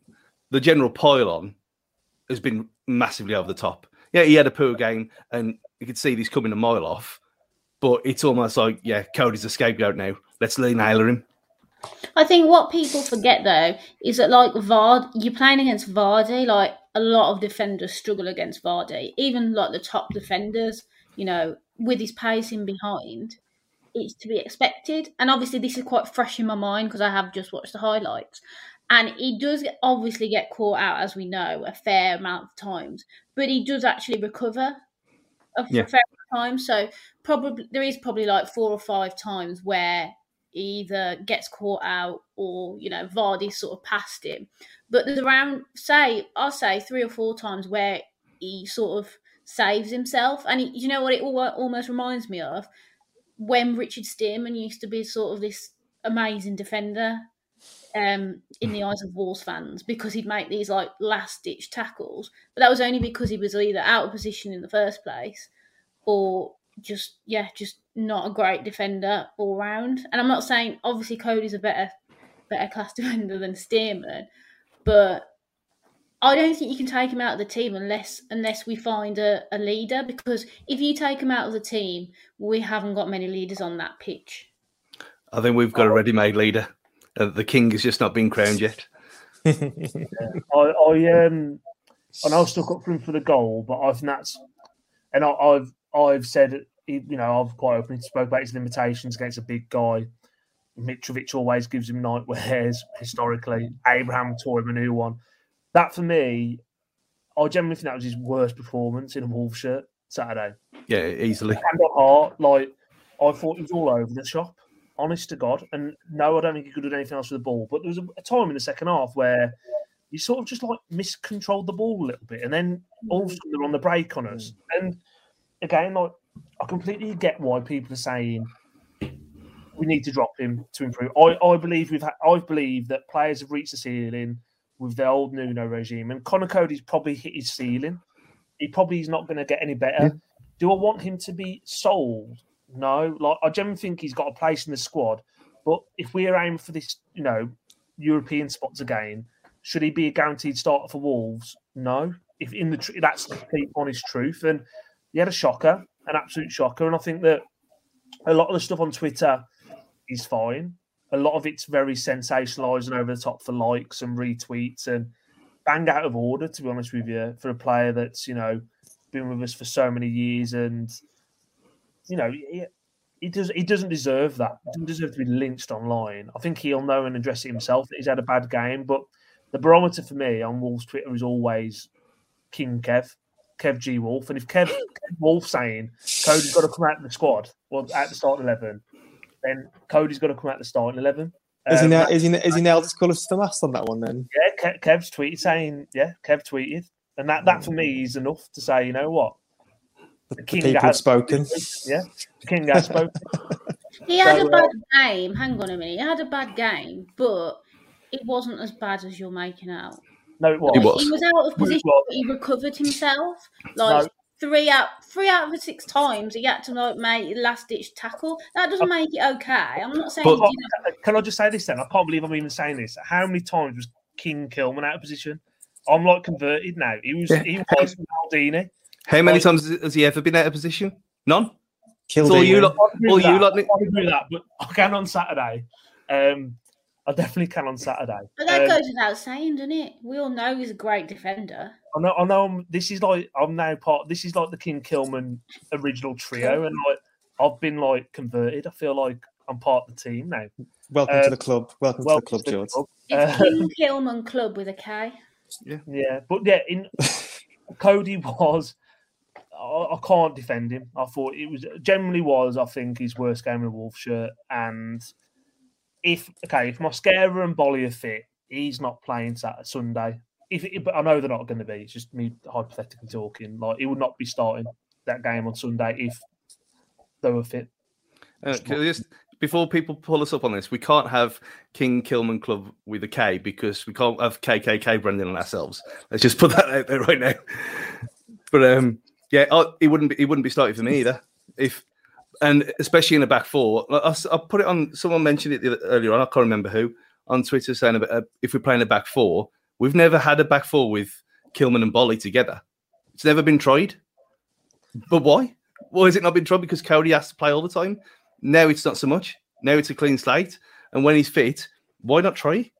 the general pile-on has been massively over the top. Yeah, he had a poor game, and you could see this coming a mile off. But it's almost like, yeah, Coady's a scapegoat now. Let's Lee nailer him. I think what people forget though is that like Vard, you're playing against Vardy. Like a lot of defenders struggle against Vardy, even like the top defenders. You know, with his pace in behind, it's to be expected. And obviously, this is quite fresh in my mind because I have just watched the highlights. And he does get, obviously get caught out, as we know, a fair amount of times. But he does actually recover a Yeah. fair time. So probably there is probably like four or five times where he either gets caught out or you know Vardy sort of passed him. But there's around say I'll say three or four times where he sort of saves himself, and he, you know what it almost reminds me of when Richard Stearman used to be sort of this amazing defender um, in the eyes of Wolves fans because he'd make these like last ditch tackles, but that was only because he was either out of position in the first place or just yeah, just not a great defender all round. And I'm not saying obviously Coady's a better better class [LAUGHS] defender than Stearman, but I don't think you can take him out of the team unless unless we find a, a leader. Because if you take him out of the team, we haven't got many leaders on that pitch. I think we've got a ready-made leader. Uh, the king has just not been crowned yet. [LAUGHS] I, I um, I know I stuck up for him for the goal, but I think that's, and I, I've I've said, you know, I've quite openly spoke about his limitations against a big guy. Mitrovic always gives him nightmares [LAUGHS] historically. Abraham tore him a new one. That for me, I generally think that was his worst performance in a Wolves shirt Saturday. Yeah, easily. Hand on heart, like I thought he was all over the shop. Honest to God, and no, I don't think he could do anything else with the ball. But there was a, time in the second half where he sort of just like miscontrolled the ball a little bit, and then all of a mm. sudden they're on the break on us. Mm. And again, like I completely get why people are saying we need to drop him to improve. I, I believe we've had, I believe that players have reached the ceiling with the old Nuno regime, and Conor Coady's probably hit his ceiling. he probably is not going to get any better. Do I want him to be sold? No. Like I generally think he's got a place in the squad, but if we're aiming for this, you know, European spots again, should he be a guaranteed starter for Wolves? No. If in the tr- that's the honest truth, and he had a shocker, an absolute shocker, and I think that a lot of the stuff on Twitter is fine. A lot of it's very sensationalised and over the top for likes and retweets and bang out of order, to be honest with you, for a player that's, you know, been with us for so many years and, you know, he, he, does, he doesn't deserve that. He doesn't deserve to be lynched online. I think he'll know and address it himself that he's had a bad game. But the barometer for me on Wolves Twitter is always King Kev, Kev G Wolf. And if Kev, [LAUGHS] Kev Wolf saying Coady's got to come out of the squad, well, at the start 11, then Coady's got to come out the start starting 11. Is he Um, now? Is he? Is he nailed his colours to the mast on that one? Then yeah, Ke- Kev's tweeted saying, yeah, Kev tweeted. And that, that for me is enough to say, you know what? The, the King people have has- spoken. Yeah, the King has spoken. [LAUGHS] He had So, a uh, bad game. Hang on a minute. He had a bad game, but it wasn't as bad as you're making out. No, it was. He was. He was out of position, but he recovered himself. Like No. three out, three out of the six times, he had to like make last ditch tackle. That doesn't make it okay. I'm not saying But- he didn't. Can I just say this then? I can't believe I'm even saying this. How many times was King Kilman out of position? I'm like converted now. He was Yeah. he was Maldini. How many Like- times has he ever been out of position? None. Killed It's all you man. lot. All with you that. lot. I agree with that, but I can on Saturday. Um, I definitely can on Saturday. But that Um, goes without saying, doesn't it? We all know he's a great defender. I know. I know. I'm, this is like I'm now part. This is like the King Kilman original trio, and like I've been like converted. I feel like I'm part of the team now. Welcome Uh, to the club. Welcome to the club, to the George. club. It's Uh, King [LAUGHS] Kilman Club with a K. Yeah. Yeah, but yeah, in [LAUGHS] Coady was. I, I can't defend him. I thought it was generally was. I think his worst game in a Wolf shirt. And if okay, if Mosquera and Boly are fit, he's not playing Saturday, Sunday. If but I know they're not going to be. It's just me hypothetically talking. Like he would not be starting that game on Sunday if they were fit. Uh, just before people pull us up on this, we can't have King Kilman Club with a K because we can't have KKK branding on ourselves. Let's just put that out there right now. But um, yeah, I, he wouldn't be he wouldn't be starting for me [LAUGHS] either. If and especially in the back four, I, I- put it on. Someone mentioned it earlier on. I can't remember who on Twitter saying about uh, if we're playing a back four, we've never had a back four with Kilman and Boly together. It's never been tried. But why? Why has it not been tried? Because Coady has to play all the time. Now it's not so much. Now it's a clean slate. And when he's fit, why not try?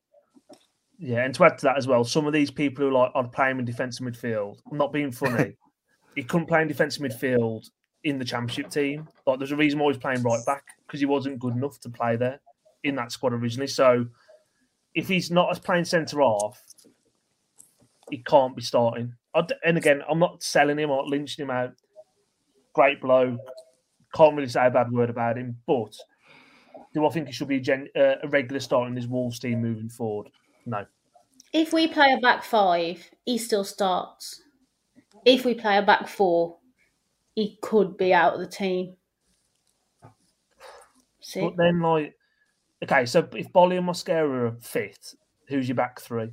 Yeah, and to add to that as well, some of these people who are like are playing in defensive midfield, I'm not being funny. [LAUGHS] he couldn't play in defensive midfield in the championship team. Like there's a reason why he's playing right back because he wasn't good enough to play there in that squad originally. So if he's not as playing centre half, he can't be starting. And again, I'm not selling him or lynching him out. Great bloke. Can't really say a bad word about him, but do I think he should be a, gen- uh, a regular starter in this Wolves team moving forward? No. If we play a back five, he still starts. If we play a back four, he could be out of the team. See? But then, like, okay, so if Boly and Mosquera are fit, who's your back three?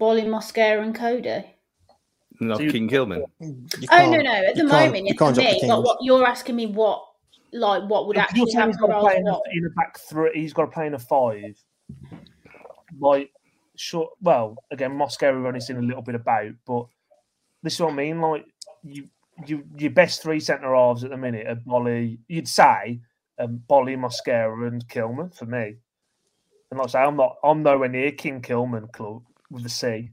Boly, Mosquera, and Coady. Not So you- King Kilman. Oh no, no! At the you moment, you it's can't for drop the me. king. But what you're asking me, what like what would You're actually saying he's happen? got to play in a, in a back three. He's got to play in a five. Like, sure. Well, again, Mosquera we've only seen a little bit about, but this is what I mean. Like, you, you, your best three centre halves at the minute are Boly. You'd say um, Boly, Mosquera, and Kilman for me. And like I say, I'm not. I'm nowhere near King Kilman club with the C.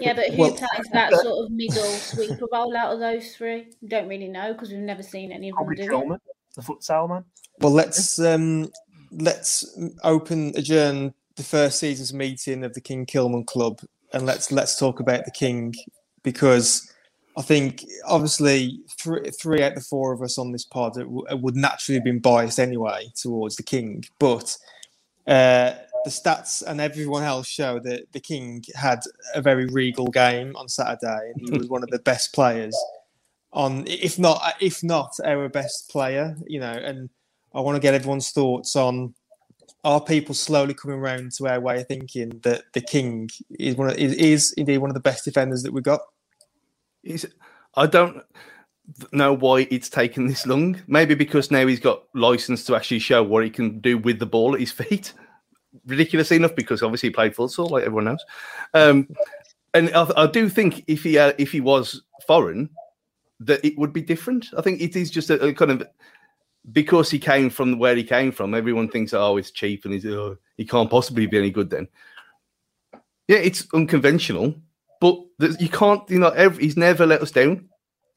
Yeah, but who Well- plays that sort of middle sweeper role out of those three? We don't really know because we've never seen any of them Probably do it. The futsal man. Well, let's um, let's open adjourn the first season's meeting of the King Kilman Club, and let's let's talk about the King because I think obviously three, three out of the four of us on this pod w- would naturally have been biased anyway towards the King, but uh, the stats and everyone else show that the King had a very regal game on Saturday, and he was one of the best players on, if not if not our best player, you know, and. I want to get everyone's thoughts on are people slowly coming around to our way of thinking that the king is one of, is, is indeed one of the best defenders that we've got? He's, I don't know why it's taken this long. Maybe because now he's got license to actually show what he can do with the ball at his [LAUGHS] feet. Ridiculous enough because obviously he played futsal, like everyone knows. Um, and I, I, do think if he uh, if he was foreign, that it would be different. I think it is just a, a, kind of because he came from where he came from. Everyone thinks, oh, it's cheap and he's oh, he can't possibly be any good. Then, yeah, it's unconventional, but you can't. You know, every, he's never let us down,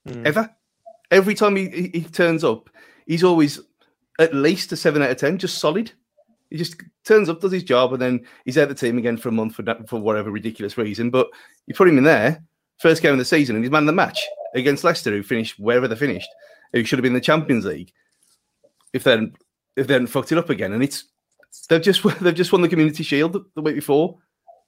mm. ever. Every time he, he, he turns up, he's always at least a seven out of ten, just solid. He just turns up, does his job, and then he's out the team again for a month for for whatever ridiculous reason. But you put him in there, first game of the season, and he's man of the match against Leicester, who finished wherever they finished, who should have been in the Champions League. If they if they hadn't fucked it up again, and it's they've just [LAUGHS] they've just won the Community Shield the, the week before,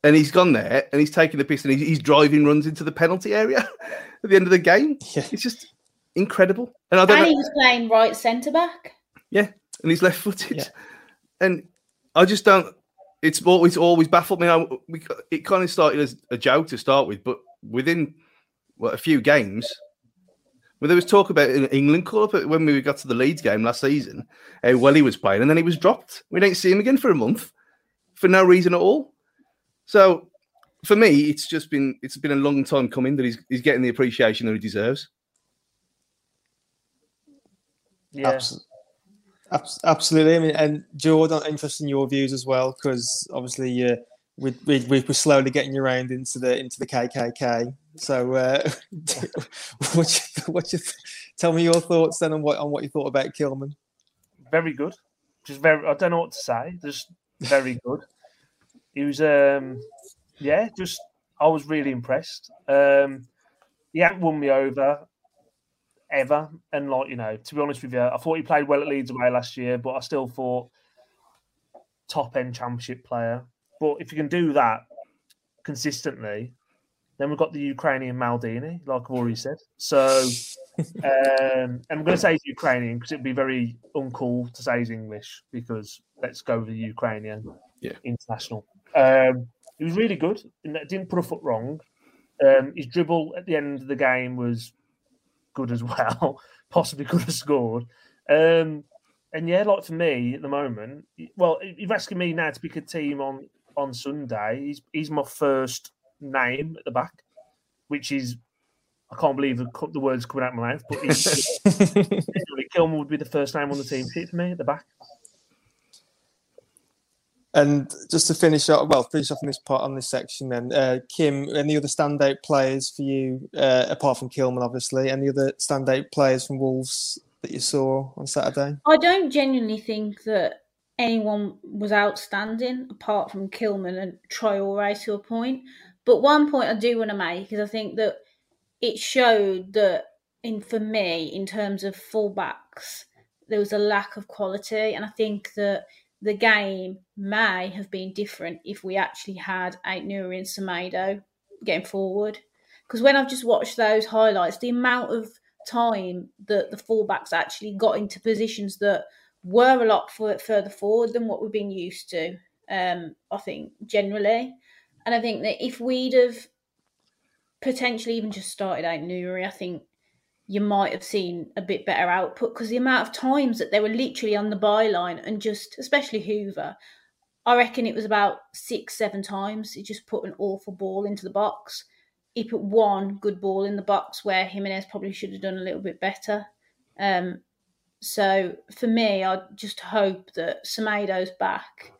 and he's gone there and he's taking the piss and he's, he's driving runs into the penalty area [LAUGHS] at the end of the game. Yeah. It's just incredible. And I don't. And know, he was playing right centre back. Yeah, and he's left footed, yeah. and I just don't. It's always always baffled me. I, we, it kind of started as a joke to start with, but within well, a few games, well, there was talk about an England call up when we got to the Leeds game last season, how well he was playing, and then he was dropped. We didn't see him again for a month for no reason at all. So for me, it's just been it's been a long time coming that he's he's getting the appreciation that he deserves. Yeah. Absolutely. I mean, and Jordan, interested in your views as well, because obviously uh, we, we, we were slowly getting you around into the into the KKK. So, uh, [LAUGHS] what you, what you tell me your thoughts then on what on what you thought about Kilman? Very good. Just very. I don't know what to say. Just very [LAUGHS] good. He was, um, yeah, just I was really impressed. Um, he hadn't won me over ever. And like you know, to be honest with you, I thought he played well at Leeds away last year, but I still thought top end championship player. But if you can do that consistently, then we've got the Ukrainian Maldini, like I've already said. So, um, and I'm going to say he's Ukrainian because it'd be very uncool to say he's English because let's go with the Ukrainian yeah. international. Um, he was really good. And didn't put a foot wrong. Um, his dribble at the end of the game was good as [LAUGHS] well. Possibly could have scored. Um, and yeah, like for me at the moment, well, if you're asking me now to pick a team on on Sunday, he's he's my first name at the back, which is I can't believe the, the words coming out of my mouth, but [LAUGHS] Kilman would be the first name on the team sheet for me at the back. And just to finish up, well, finish off on this part on this section, then, uh, Kim, any other standout players for you uh, apart from Kilman, obviously? Any other standout players from Wolves that you saw on Saturday? I don't genuinely think that anyone was outstanding apart from Kilman and Traore to a point. But one point I do want to make is I think that it showed that in for me in terms of fullbacks there was a lack of quality, and I think that the game may have been different if we actually had Aït-Nouri and Semedo getting forward. Because when I've just watched those highlights, the amount of time that the fullbacks actually got into positions that were a lot further forward than what we've been used to, um, I think, generally. And I think that if we'd have potentially even just started Aït-Nouri, I think you might have seen a bit better output because the amount of times that they were literally on the byline and just, especially Hoever, I reckon it was about six, seven times he just put an awful ball into the box. He put one good ball in the box where Jimenez probably should have done a little bit better. Um, so for me, I just hope that Semedo's back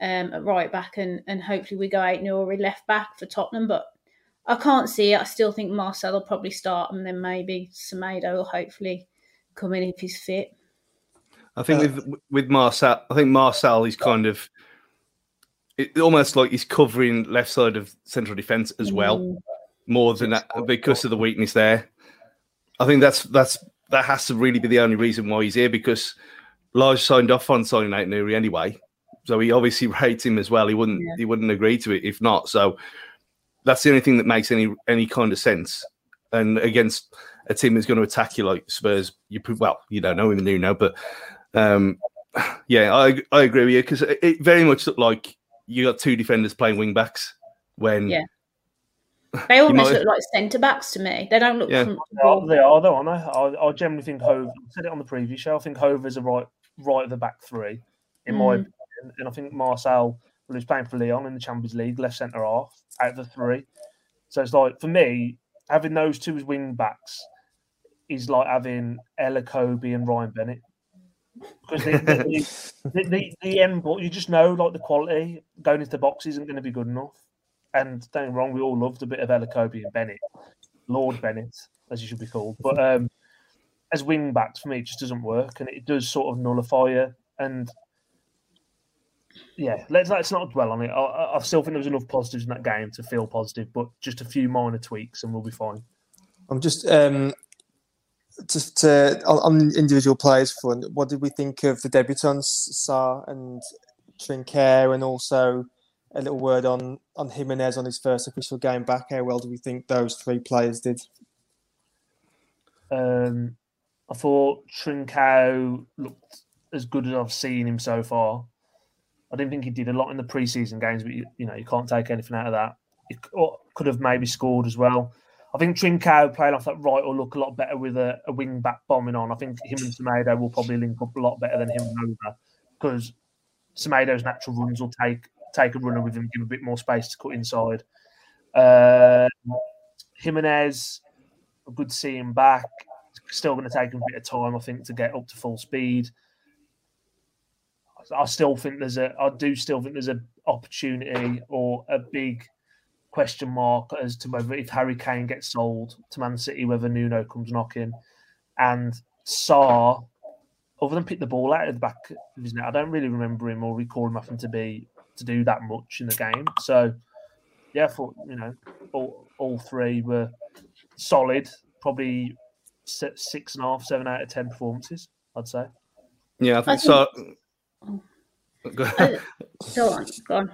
um, at right back and, and hopefully we go Aït-Nouri left back for Tottenham. But I can't see it. I still think Marçal will probably start, and then maybe Semedo will hopefully come in if he's fit. I think uh, with with Marçal, I think Marçal is kind of it, almost like he's covering left side of central defence as well, mm. more than that because of the weakness there. I think that's that's that has to really be the only reason why he's here because Lage signed off on signing Aït-Nouri anyway, so he obviously [LAUGHS] rates him as well. He wouldn't yeah. he wouldn't agree to it if not. So that's the only thing that makes any any kind of sense. And against a team that's going to attack you like Spurs, you well, you don't know even you know, but um, [SIGHS] yeah, I I agree with you because it very much looked like you got two defenders playing wing backs when yeah. [LAUGHS] They almost might- look like centre backs to me. They don't look Yeah. They are, they are though, aren't they? I, I generally think Hove. I said it on the previous show. I think Hoever's a right, right at the back three, in my Mm. opinion. And I think Marçal, who's playing for Lyon in the Champions League, left centre half out of the three. So it's like for me, having those two as wing backs is like having Elokobi and Ryan Bennett. Because the, the, the, [LAUGHS] the, the end ball, you just know like the quality going into the box isn't going to be good enough. And don't get me wrong, we all loved a bit of Elokobi and Bennett. Lord Bennett, as he should be called. But um, as wing backs, for me, it just doesn't work, and it does sort of nullify you. And yeah, let's let's not dwell on it. I- I, still think there was enough positives in that game to feel positive, but just a few minor tweaks, and we'll be fine. I'm just um, just uh, on, individual players front. What did we think of the debutants, Sá and Trincao, and also a little word on on Jimenez on his first official game back? How well do we think those three players did? Um, I thought Trincao looked as good as I've seen him so far. I didn't think he did a lot in the preseason games, but you, you know you can't take anything out of that. He could have maybe scored as well. I think Trincao playing off that right will look a lot better with a, a wing back bombing on. I think him and Semedo will probably link up a lot better than him and Hoever because Semedo's natural runs will take take a runner with him, give him a bit more space to cut inside. Uh, Jimenez, a good to see him back. Still going to take him a bit of time, I think, to get up to full speed. I still think there's a, I do still think there's an opportunity or a big question mark as to whether if Harry Kane gets sold to Man City, whether Nuno comes knocking, and Sá, other than pick the ball out of the back of his net, I don't really remember him or recall him having to be to do that much in the game. So, yeah, I thought you know all, all three were solid, probably six and a half, seven out of ten performances. I'd say. Yeah, I I think so. Go- Uh, Go on, go on.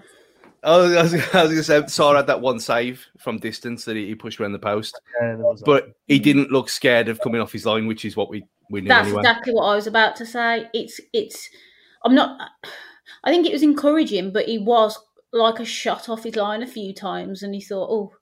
I was, I was, I was going to say, Sá had that one save from distance that he, he pushed around the post, Yeah, there was that. but he didn't look scared of coming off his line, which is what we, we knew That's anyway. exactly what I was about to say. It's it's. I'm not. I think it was encouraging, but he was like a shot off his line a few times, and he thought, oh,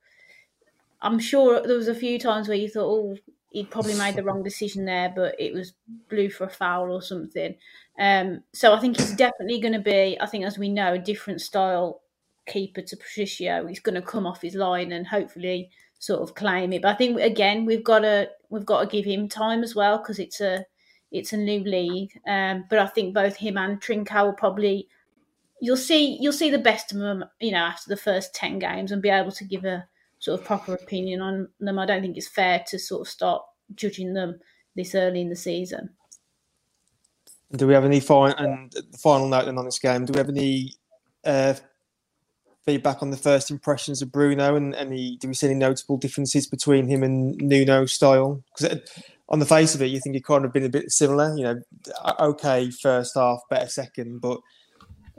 I'm sure there was a few times where you thought, oh, he'd probably made the wrong decision there, but it was blew for a foul or something. Um, so I think he's definitely going to be. I think, as we know, a different style keeper to Patricio. He's going to come off his line and hopefully sort of claim it. But I think again, we've got to we've got to give him time as well because it's a it's a new league. Um, but I think both him and Trincao will probably you'll see you'll see the best of them, you know, after the first ten games and be able to give a sort of proper opinion on them. I don't think it's fair to sort of start judging them this early in the season. Do we have any final and final note then on this game? Do we have any uh, feedback on the first impressions of Bruno and any? Do we see any notable differences between him and Nuno's style? Because on the face of it, you think he kind of been a bit similar. You know, okay, first half, better second, but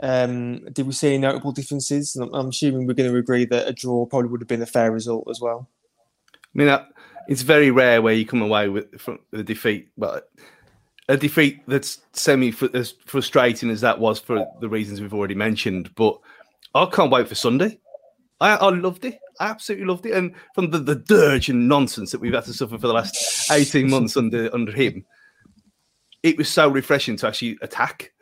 um, did we see any notable differences? I'm, assuming we're going to agree that a draw probably would have been a fair result as well. I mean, it's very rare where you come away with from the defeat, but a defeat that's semi as frustrating as that was for the reasons we've already mentioned. But I can't wait for Sunday. I, I loved it. I absolutely loved it. And from the, the dirge and nonsense that we've had to suffer for the last 18 months under under him, it was so refreshing to actually attack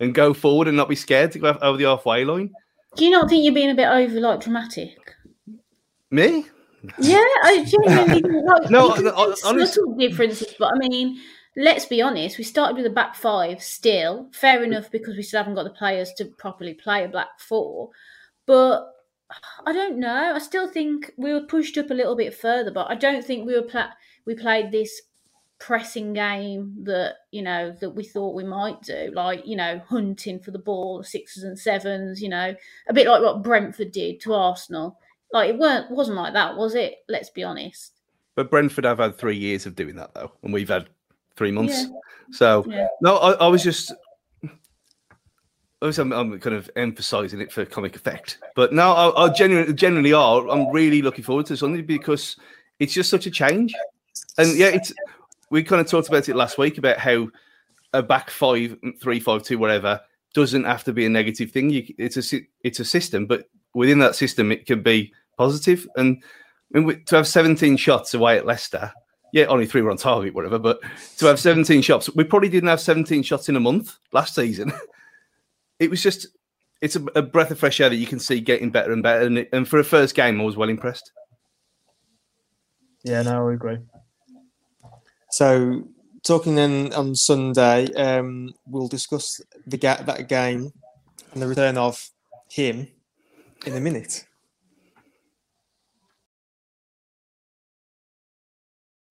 and go forward and not be scared to go over the halfway line. Do you not think you're being a bit over like dramatic? Me? Yeah, I genuinely [LAUGHS] like, No, no, subtle differences, but I mean, let's be honest. We started with a back five, still fair enough because we still haven't got the players to properly play a back four. But I don't know. I still think we were pushed up a little bit further, but I don't think we were pla- we played this pressing game that you know that we thought we might do like you know hunting for the ball sixes and sevens you know a bit like what brentford did to arsenal like it weren't wasn't like that was it let's be honest But Brentford have had three years of doing that though, and we've had three months. Yeah. So Yeah. no, I, I was just. I'm, I'm kind of emphasising it for comic effect, but now I, I genuinely, genuinely are. I'm really looking forward to Sunday because it's just such a change, and yeah, it's. We kind of talked about it last week about how a back five, three, five, two, whatever doesn't have to be a negative thing. You, it's a it's a system, but within that system, it can be positive. And I mean, to have 17 shots away at Leicester, yeah, only three were on target, whatever. But to have 17 shots, we probably didn't have 17 shots in a month last season. [LAUGHS] it was just, it's a, a breath of fresh air that you can see getting better and better. And, and for a first game, I was well impressed. Yeah, no, I agree. So, talking then on Sunday, um, we'll discuss the ga- that game and the return of him in a minute.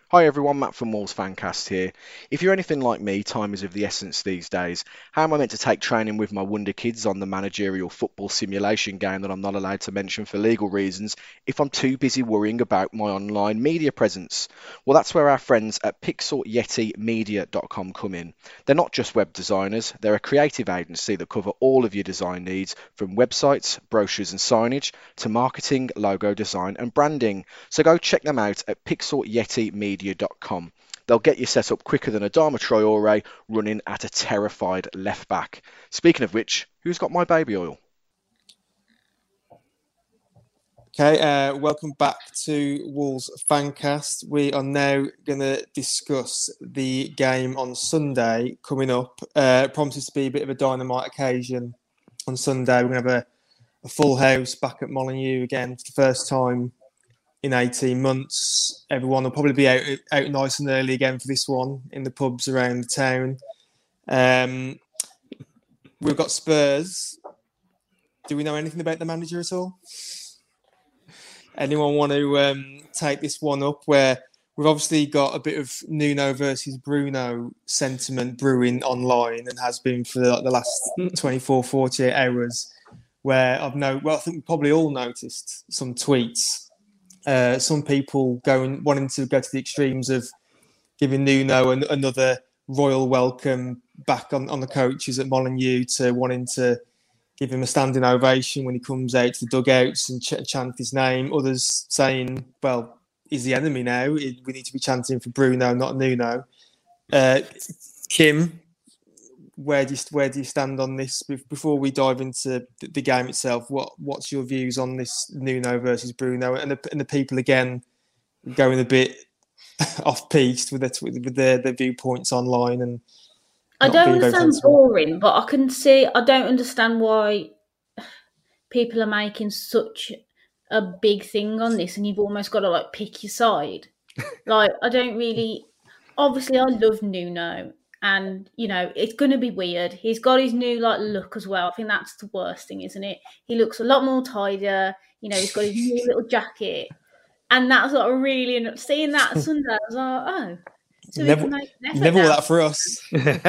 Hi everyone, Matt from Wolves Fancast here. If you're anything like me, time is of the essence these days. How am I meant to take training with my Wonder Kids on the managerial football simulation game that I'm not allowed to mention for legal reasons if I'm too busy worrying about my online media presence? Well, that's where our friends at pixelyetimedia.com come in. They're not just web designers, they're a creative agency that cover all of your design needs from websites, brochures and signage to marketing, logo design and branding. So go check them out at pixelyetimedia.com. They'll get you set up quicker than Adama Traore running at a terrified left back. Speaking of which, who's got my baby oil? Okay, uh, welcome back to Wolves Fancast. We are now going to discuss the game on Sunday coming up. Uh, promises to be a bit of a dynamite occasion on Sunday. We're going to have a, a full house back at Molyneux again for the first time in 18 months. Everyone will probably be out, out nice and early again for this one in the pubs around the town. Um, we've got Spurs. Do we know anything about the manager at all? Anyone want to um, take this one up? Where we've obviously got a bit of Nuno versus Bruno sentiment brewing online and has been for like the last 24, 48 hours. Where I've no, well, I think we probably all noticed some tweets. Uh, some people going wanting to go to the extremes of giving Nuno an, another royal welcome back on, on the coaches at Molyneux to wanting to give him a standing ovation when he comes out to the dugouts and ch- chant his name. Others saying, well, he's the enemy now. We need to be chanting for Bruno, not Nuno. Uh, Kim, where do you where do you stand on this? Before we dive into the game itself, what what's your views on this Nuno versus Bruno and the, and the people again going a bit [LAUGHS] off piste with their with their, their viewpoints online and I don't understand boring, but I can see I don't understand why people are making such a big thing on this, and you've almost got to like pick your side. [LAUGHS] like I don't really. Obviously, I love Nuno, and you know it's going to be weird. He's got his new like look as well. I think that's the worst thing, isn't it? He looks a lot more tidier. You know, he's got his new little jacket, and that's what I really seeing that [LAUGHS] Sunday. I was like, oh. So never, never all that for us. [LAUGHS] he looked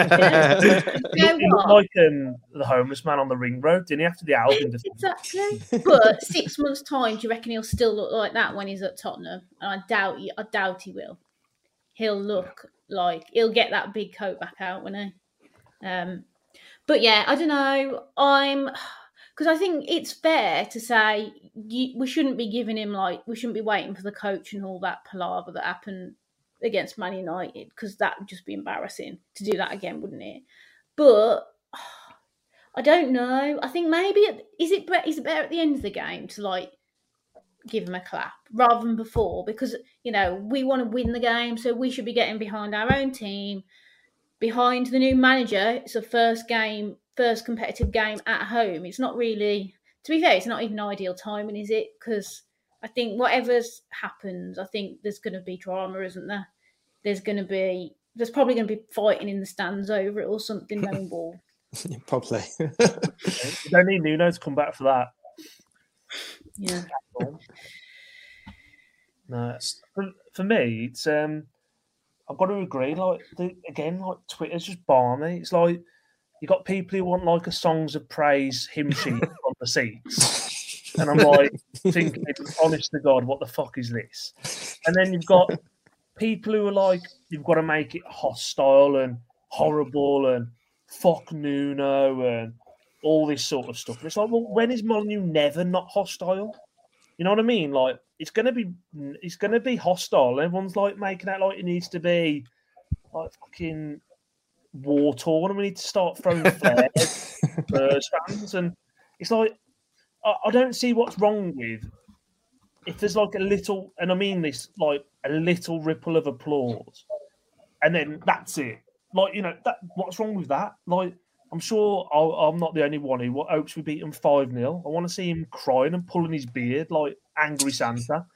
like um, the homeless man on the ring road, didn't he? After the album, [LAUGHS] exactly. But six months' time, do you reckon he'll still look like that when he's at Tottenham? And I doubt, I doubt he will. He'll look like he'll get that big coat back out when he. Um, but yeah, I don't know. I'm [SIGHS] because I think it's fair to say you, we shouldn't be giving him like we shouldn't be waiting for the coach and all that palaver that happened against Man United because that would just be embarrassing to do that again, wouldn't it? But [SIGHS] I don't know. I think maybe is it is it better at the end of the game to like give him a clap rather than before because you know we want to win the game, so we should be getting behind our own team, behind the new manager. It's a first game, first competitive game at home. It's not really, to be fair, it's not even ideal timing, is it? Because I think whatever's happens, I think there's going to be drama, isn't there? There's going to be, there's probably going to be fighting in the stands over it or something. No [LAUGHS] ball. probably. [LAUGHS] you don't need Nuno to come back for that. Yeah. no, for, for me, it's um, I've got to agree. Like the, again, like Twitter's just barmy. It's like you got people who want like a songs of praise hymn sheet [LAUGHS] on the seats. And I'm like thinking, honest to God, what the fuck is this? And then you've got people who are like, you've got to make it hostile and horrible and fuck Nuno and all this sort of stuff. And it's like, well, when is Molyneux never not hostile? You know what I mean? Like, it's gonna be, it's gonna be hostile. Everyone's like making out like it needs to be, like fucking war torn, and we need to start throwing [LAUGHS] flares, Spurs fans, and it's like I, I don't see what's wrong with if there's like a little, and I mean this, like a little ripple of applause, and then that's it. Like you know, that what's wrong with that? Like I'm sure I'll, I'm not the only one who hopes we beat him five 0 I want to see him crying and pulling his beard like angry Santa.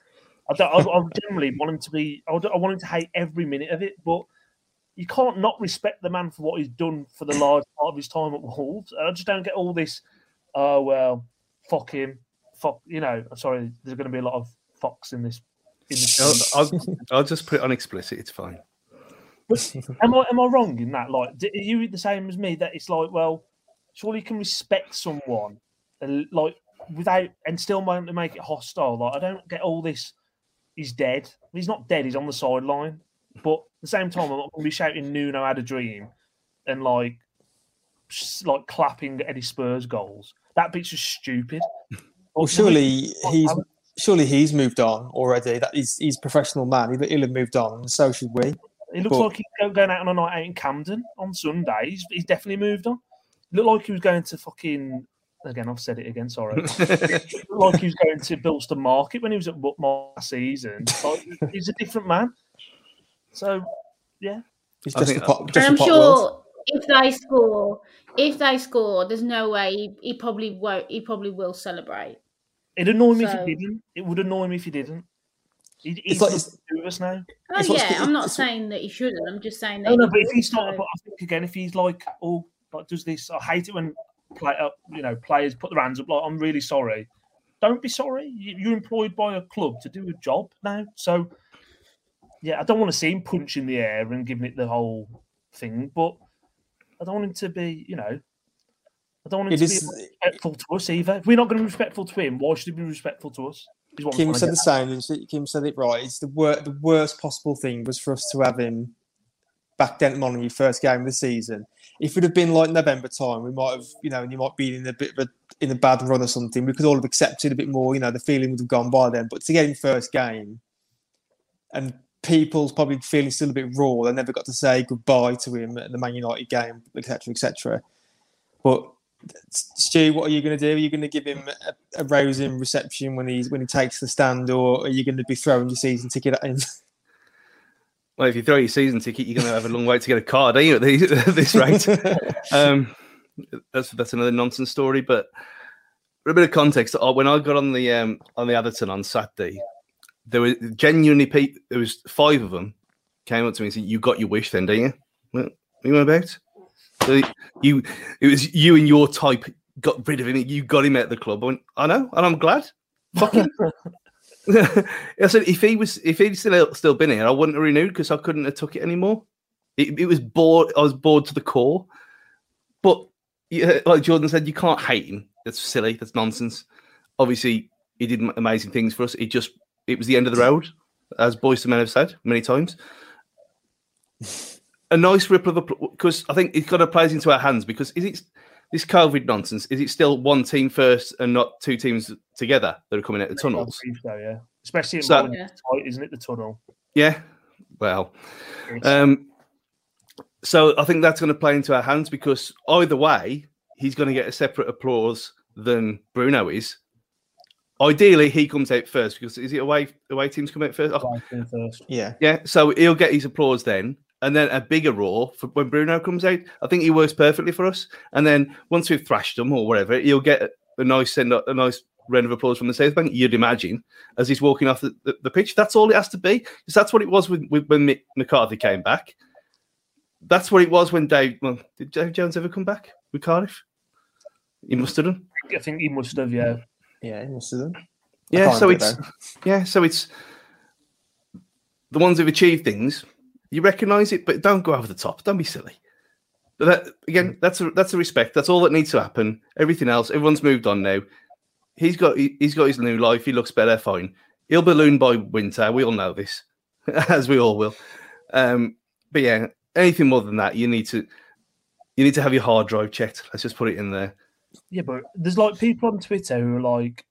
I, don't, I, I generally want him to be. I, I want him to hate every minute of it, but you can't not respect the man for what he's done for the large part of his time at Wolves. I just don't get all this. Oh well, fuck him, fuck. You know, sorry. There's going to be a lot of fox in this. In this I'll, [LAUGHS] I'll, I'll just put it on explicit. It's fine. But [LAUGHS] am I am I wrong in that? Like, are you the same as me? That it's like, well, surely you can respect someone, and like without and still want to make it hostile. Like, I don't get all this. He's dead. He's not dead. He's on the sideline. But at the same time, I'm not going to be shouting "Nuno had a dream" and like like clapping Eddie Spurs goals. That bit's just stupid. Well, surely he's surely he's moved on already. That he's he's a professional man. He'll, he'll have moved on, and so should we. It looks But- like he's going out on a night out in Camden on Sunday. He's, he's definitely moved on. Looked like he was going to fucking. Again, I've said it again. Sorry. [LAUGHS] Looked like he was going to Bilston Market when he was at Bookmark last season. Like, he's a different man. So, yeah. He's I just a think- pot, And just I'm a pot sure world. if they score, if they score, there's no way he, he probably won't. He probably will celebrate. It'd annoy me So- if he didn't. It would annoy me if he didn't. He, he's like- like, it's- two of us now. Oh It's yeah, I'm not it's- saying that he shouldn't. I'm just saying that. No, no, he but if he's not, so- but I think again, if he's like, oh, like does this? I hate it when play up, you know, players put their hands up. Like, I'm really sorry. Don't be sorry. You- You're employed by a club to do a job now. So, yeah, I don't want to see him punch in the air and giving it the whole thing, but I don't want him to be, you know, I don't want him It to is. be respectful to us either. If we're not going to be respectful to him, why should he be respectful to us? Is what I'm Kim said the same. Kim said it right. It's the wor- the worst possible thing was for us to have him back then at Molineux, first game of the season. If it had been like November time, we might have, you know, and you might be in a bit of a in a bad run or something. We could all have accepted a bit more. You know, the feeling would have gone by then. But to get him first game, and people's probably feeling still a bit raw. They never got to say goodbye to him at the Man United game, etc., etc. But Stu, what are you going to do? Are you going to give him a, a rousing reception when he's when he takes the stand, or are you going to be throwing your season ticket at him? [LAUGHS] Well, if you throw your season ticket, you're going to have a long wait to get a card, are you? At, these, at this rate, [LAUGHS] um, that's that's another nonsense story. But for a bit of context, when I got on the um, on the Atherton on Saturday, there were genuinely people. There was five of them came up to me and said, "You got your wish, then, didn't you? What, what you want about? So you, it was you and your type got rid of him. You got him at the club. I went, I know, and I'm glad. Fuck him. [LAUGHS] I said if he was if he'd still still been here, I wouldn't have renewed because I couldn't have took it anymore. It, it was bored. I was bored to the core. But yeah, like Jordan said, you can't hate him. That's silly. That's nonsense. Obviously, he did amazing things for us. It just it was the end of the road, as Boyz II Men have said many times. A nice ripple of because I think it's got to play into our hands because is it this COVID nonsense? Is it still one team first and not two teams together that are coming out the I tunnels? so, yeah. Especially in So- so, tight, isn't it? The tunnel. Yeah. Well, um, so I think that's going to play into our hands because either way, he's going to get a separate applause than Bruno is. Ideally, he comes out first because is it away away teams come out first? Oh, first. yeah, yeah, so he'll get his applause then, and then a bigger roar for when Bruno comes out. I think he works perfectly for us. And then once we've thrashed him or whatever, he'll get a, a nice send a nice round of applause from the South Bank. You'd imagine as he's walking off the, the, the pitch. That's all it has to be because that's what it was with, with when Mick McCarthy came back. That's what it was when Dave. Well, did Dave Jones ever come back with Cardiff? He must have done. I think he must have, yeah. yeah, he must have done. Yeah, so remember it's yeah, so it's the ones who've achieved things. You recognise it, but don't go over the top. Don't be silly. But that again, that's a, that's a respect. That's all that needs to happen. Everything else, everyone's moved on now. He's got he, he's got his new life. He looks better. Fine. He'll balloon by winter. We all know this, [LAUGHS] as we all will. Um, but yeah, anything more than that, you need to you need to have your hard drive checked. Let's just put it in there. Yeah, but there's like people on Twitter who are like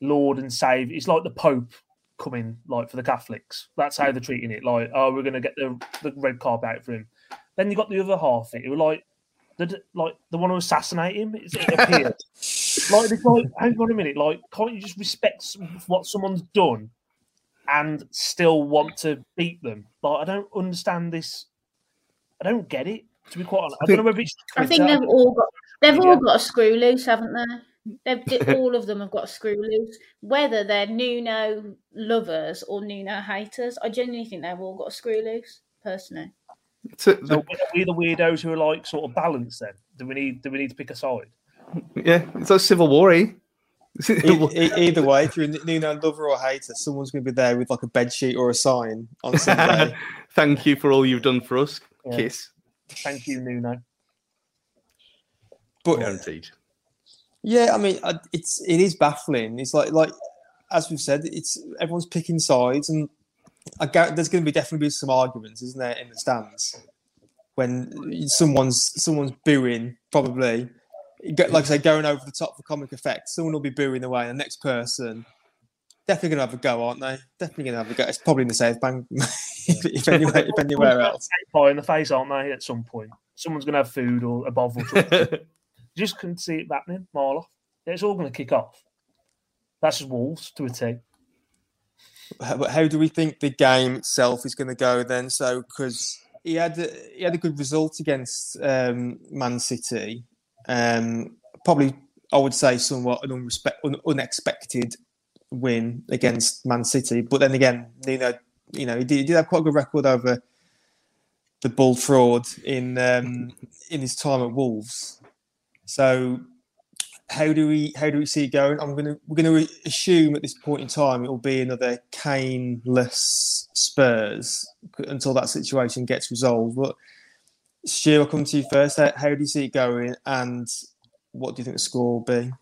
Lord and Save. It's like the Pope coming, like for the Catholics. That's how they're treating it. Like, oh, we're gonna get the, the red carpet out for him. Then you got the other half of it who are like, the like the one who assassinate him. It, it appeared. [LAUGHS] Like, it's like, hang on a minute. Like, can't you just respect what someone's done and still want to beat them? Like, I don't understand this. I don't get it. To be quite honest, I, don't know whether it's. I think they've all got they've Yeah. all got a screw loose, haven't they? They've di- all of them have got a screw loose. Whether they're Nuno lovers or Nuno haters, I genuinely think they've all got a screw loose. Personally, It's a- So are we the weirdos who are like sort of balanced? Then do we need do we need to pick a side? yeah, it's like civil war. Eh? Either way, if you're a Nuno lover or hater, someone's going to be there with like a bed sheet or a sign on Sunday. [LAUGHS] Thank you for all you've done for us. Yeah. Kiss, Thank you, Nuno. but guaranteed. Yeah, I mean, it's it is baffling. It's like like as we've said, it's everyone's picking sides, and I there's going to be definitely be some arguments, isn't there, in the stands when someone's someone's booing, probably. Like I say, going over the top for comic effect, someone will be booing away, and the next person definitely going to have a go, aren't they? Definitely going to have a go. It's probably in the South Bank, if, [LAUGHS] if, anywhere, if anywhere else. Pie in the face, aren't they? At some point, someone's going to have food or a bottle. [LAUGHS] You just couldn't see it happening. Marlow. It's all going to kick off. That's just Wolves to a T. how, how do we think the game itself is going to go then? So because he had a, he had a good result against um, Man City, um, probably I would say somewhat an unrespect, un, unexpected win against Man City. But then again, Nuno, you know, he did, he did have quite a good record over the ball fraud in um, in his time at Wolves. So how do we how do we see it going? I'm gonna we're gonna assume at this point in time it will be another Kane-less Spurs until that situation gets resolved. But Stu, I'll come to you first. How, how do you see it going, and what do you think the score will be?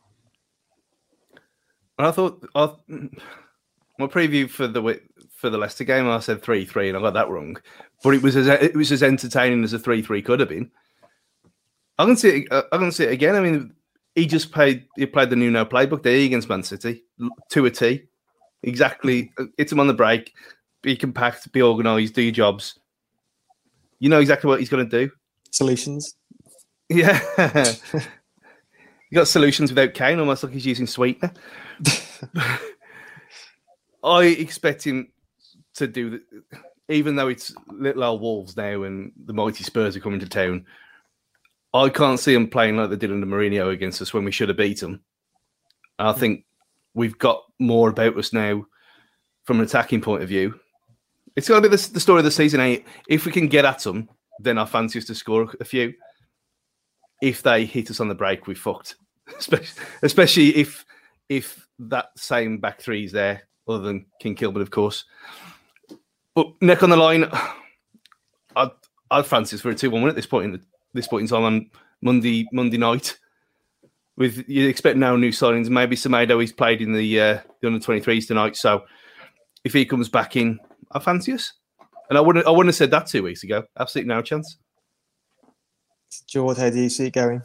I thought I, my preview for the for the Leicester game, I said three three, and I got that wrong. But it was as it was as entertaining as a three three could have been. I can see it. I can see it again. I mean, he just played. He played the Nuno playbook there against Man City to a T. Exactly. It's him on the break. Be compact. Be organised. Do your jobs. You know exactly what he's going to do. Solutions. Yeah. [LAUGHS] you got solutions without Kane, almost like he's using sweetener. [LAUGHS] I expect him to do the, even though it's little old Wolves now and the mighty Spurs are coming to town. I can't see them playing like they did under Mourinho against us when we should have beat them. I think we've got more about us now from an attacking point of view. It's going to be the, the story of the season. eh? If we can get at them, then I fancy us to score a few. If they hit us on the break, we fucked. [LAUGHS] Especially, especially if if that same back three is there, other than King Kilman, of course. But neck on the line, [SIGHS] I'd I'd fancy us for a two-one win at this point in the, this point in time on Monday Monday night. With you expect now new signings, maybe Semedo he's played in the uh, the under twenty threes tonight. So if he comes back in, I fancy us. And I wouldn't I wouldn't have said that two weeks ago. Absolutely no chance. George, how do you see it going?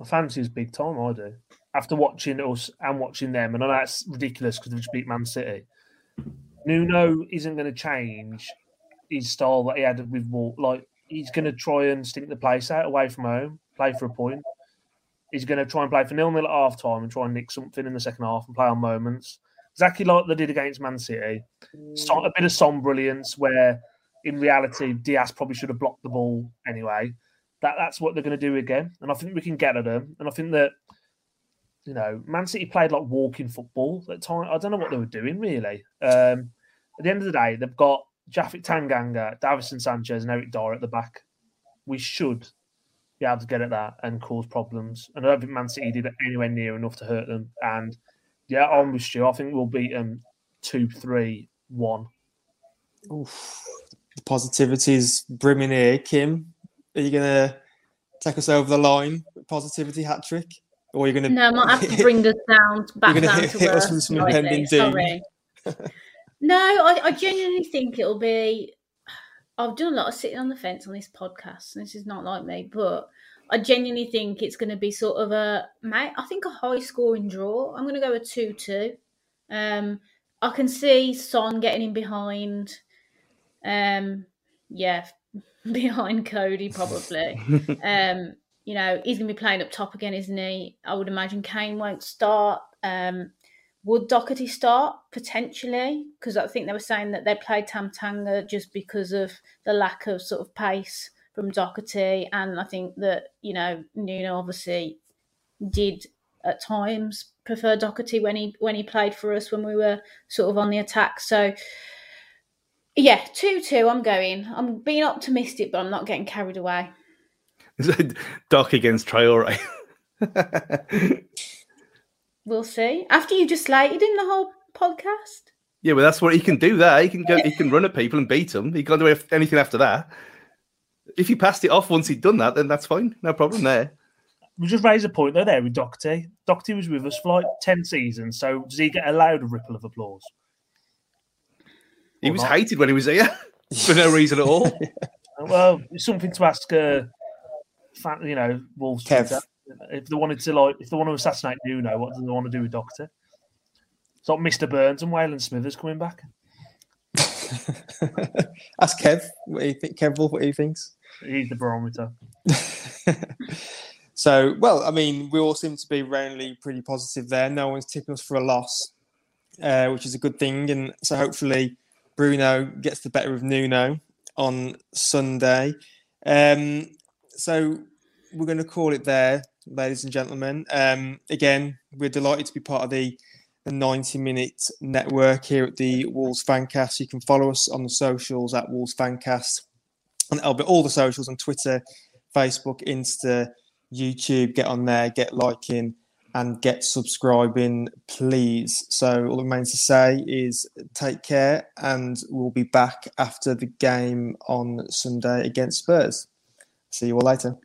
I fancy is big time. I do. After watching us and watching them, and I know that's ridiculous because they've just beat Man City. Nuno isn't going to change his style that he had with Walt. Like he's going to try and stink the place out away from home, play for a point. He's going to try and play for nil nil at half time and try and nick something in the second half and play on moments. Exactly like they did against Man City. So, a bit of some brilliance where in reality Dias probably should have blocked the ball anyway. That that's what they're going to do again, and I think we can get at them. And I think that you know Man City played like walking football at time. I don't know what they were doing really. Um, at the end of the day, they've got Japhet Tanganga, Davinson Sanchez, and Eric Dier at the back. We should be able to get at that and cause problems. And I don't think Man City did it anywhere near enough to hurt them. And yeah, I'm with Stu. I think we'll beat them two, three, one. Oof. The positivity's brimming here. Kim, are you going to take us over the line? Positivity hat trick? Or are you going to no, I might have to [LAUGHS] bring us down back gonna down hit- to hit us earth with some impending doom. Sorry. [LAUGHS] no, I, I genuinely think it'll be. I've done a lot of sitting on the fence on this podcast, and this is not like me, but I genuinely think it's going to be sort of a, mate, I think a high scoring draw. I'm going to go a 2 2. Um, I can see Son getting in behind. Um, yeah, [LAUGHS] behind Coady probably. [LAUGHS] um, you know, he's going to be playing up top again, isn't he? I would imagine Kane won't start. Um, would Doherty start potentially? Because I think they were saying that they played Tanganga just because of the lack of sort of pace from Doherty, and I think that you know Nuno obviously did at times prefer Doherty when he when he played for us when we were sort of on the attack. So yeah, two two. I'm going. I'm being optimistic, but I'm not getting carried away. [LAUGHS] Doc against Traore. [LAUGHS] we'll see. After you just slated him the whole podcast. Yeah, well, that's what he can do. There, he can go. He can run at people and beat them. He can't do anything after that. If he passed it off once he'd done that, then that's fine. No problem there. We just raise a point though there with Doherty. Doherty was with us for like ten seasons, so does he get allowed a ripple of applause? He or was not? hated when he was here [LAUGHS] for no reason at all. [LAUGHS] well, it's something to ask. Uh, you know, Wolves. Kev. If they wanted to like, if they want to assassinate Nuno, what do they want to do with Doctor? It's like Mr. Burns and Waylon Smithers coming back. [LAUGHS] Ask Kev what do you think. Kev Wolf, what he thinks. He's the barometer. [LAUGHS] so, well, I mean, we all seem to be roundly pretty positive there. No one's tipping us for a loss, uh, which is a good thing. And so, hopefully, Bruno gets the better of Nuno on Sunday. Um, so, we're going to call it there, ladies and gentlemen. Um, again, we're delighted to be part of the the 90 minute network here at the Wolves Fancast. You can follow us on the socials at Wolves Fancast and be all the socials on Twitter, Facebook, Insta, YouTube. Get on there, get liking, and get subscribing, please. So all that remains to say is take care, and we'll be back after the game on Sunday against Spurs. See you all later.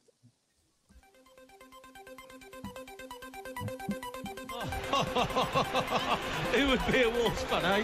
[LAUGHS] Who would be a Wolves fan, eh?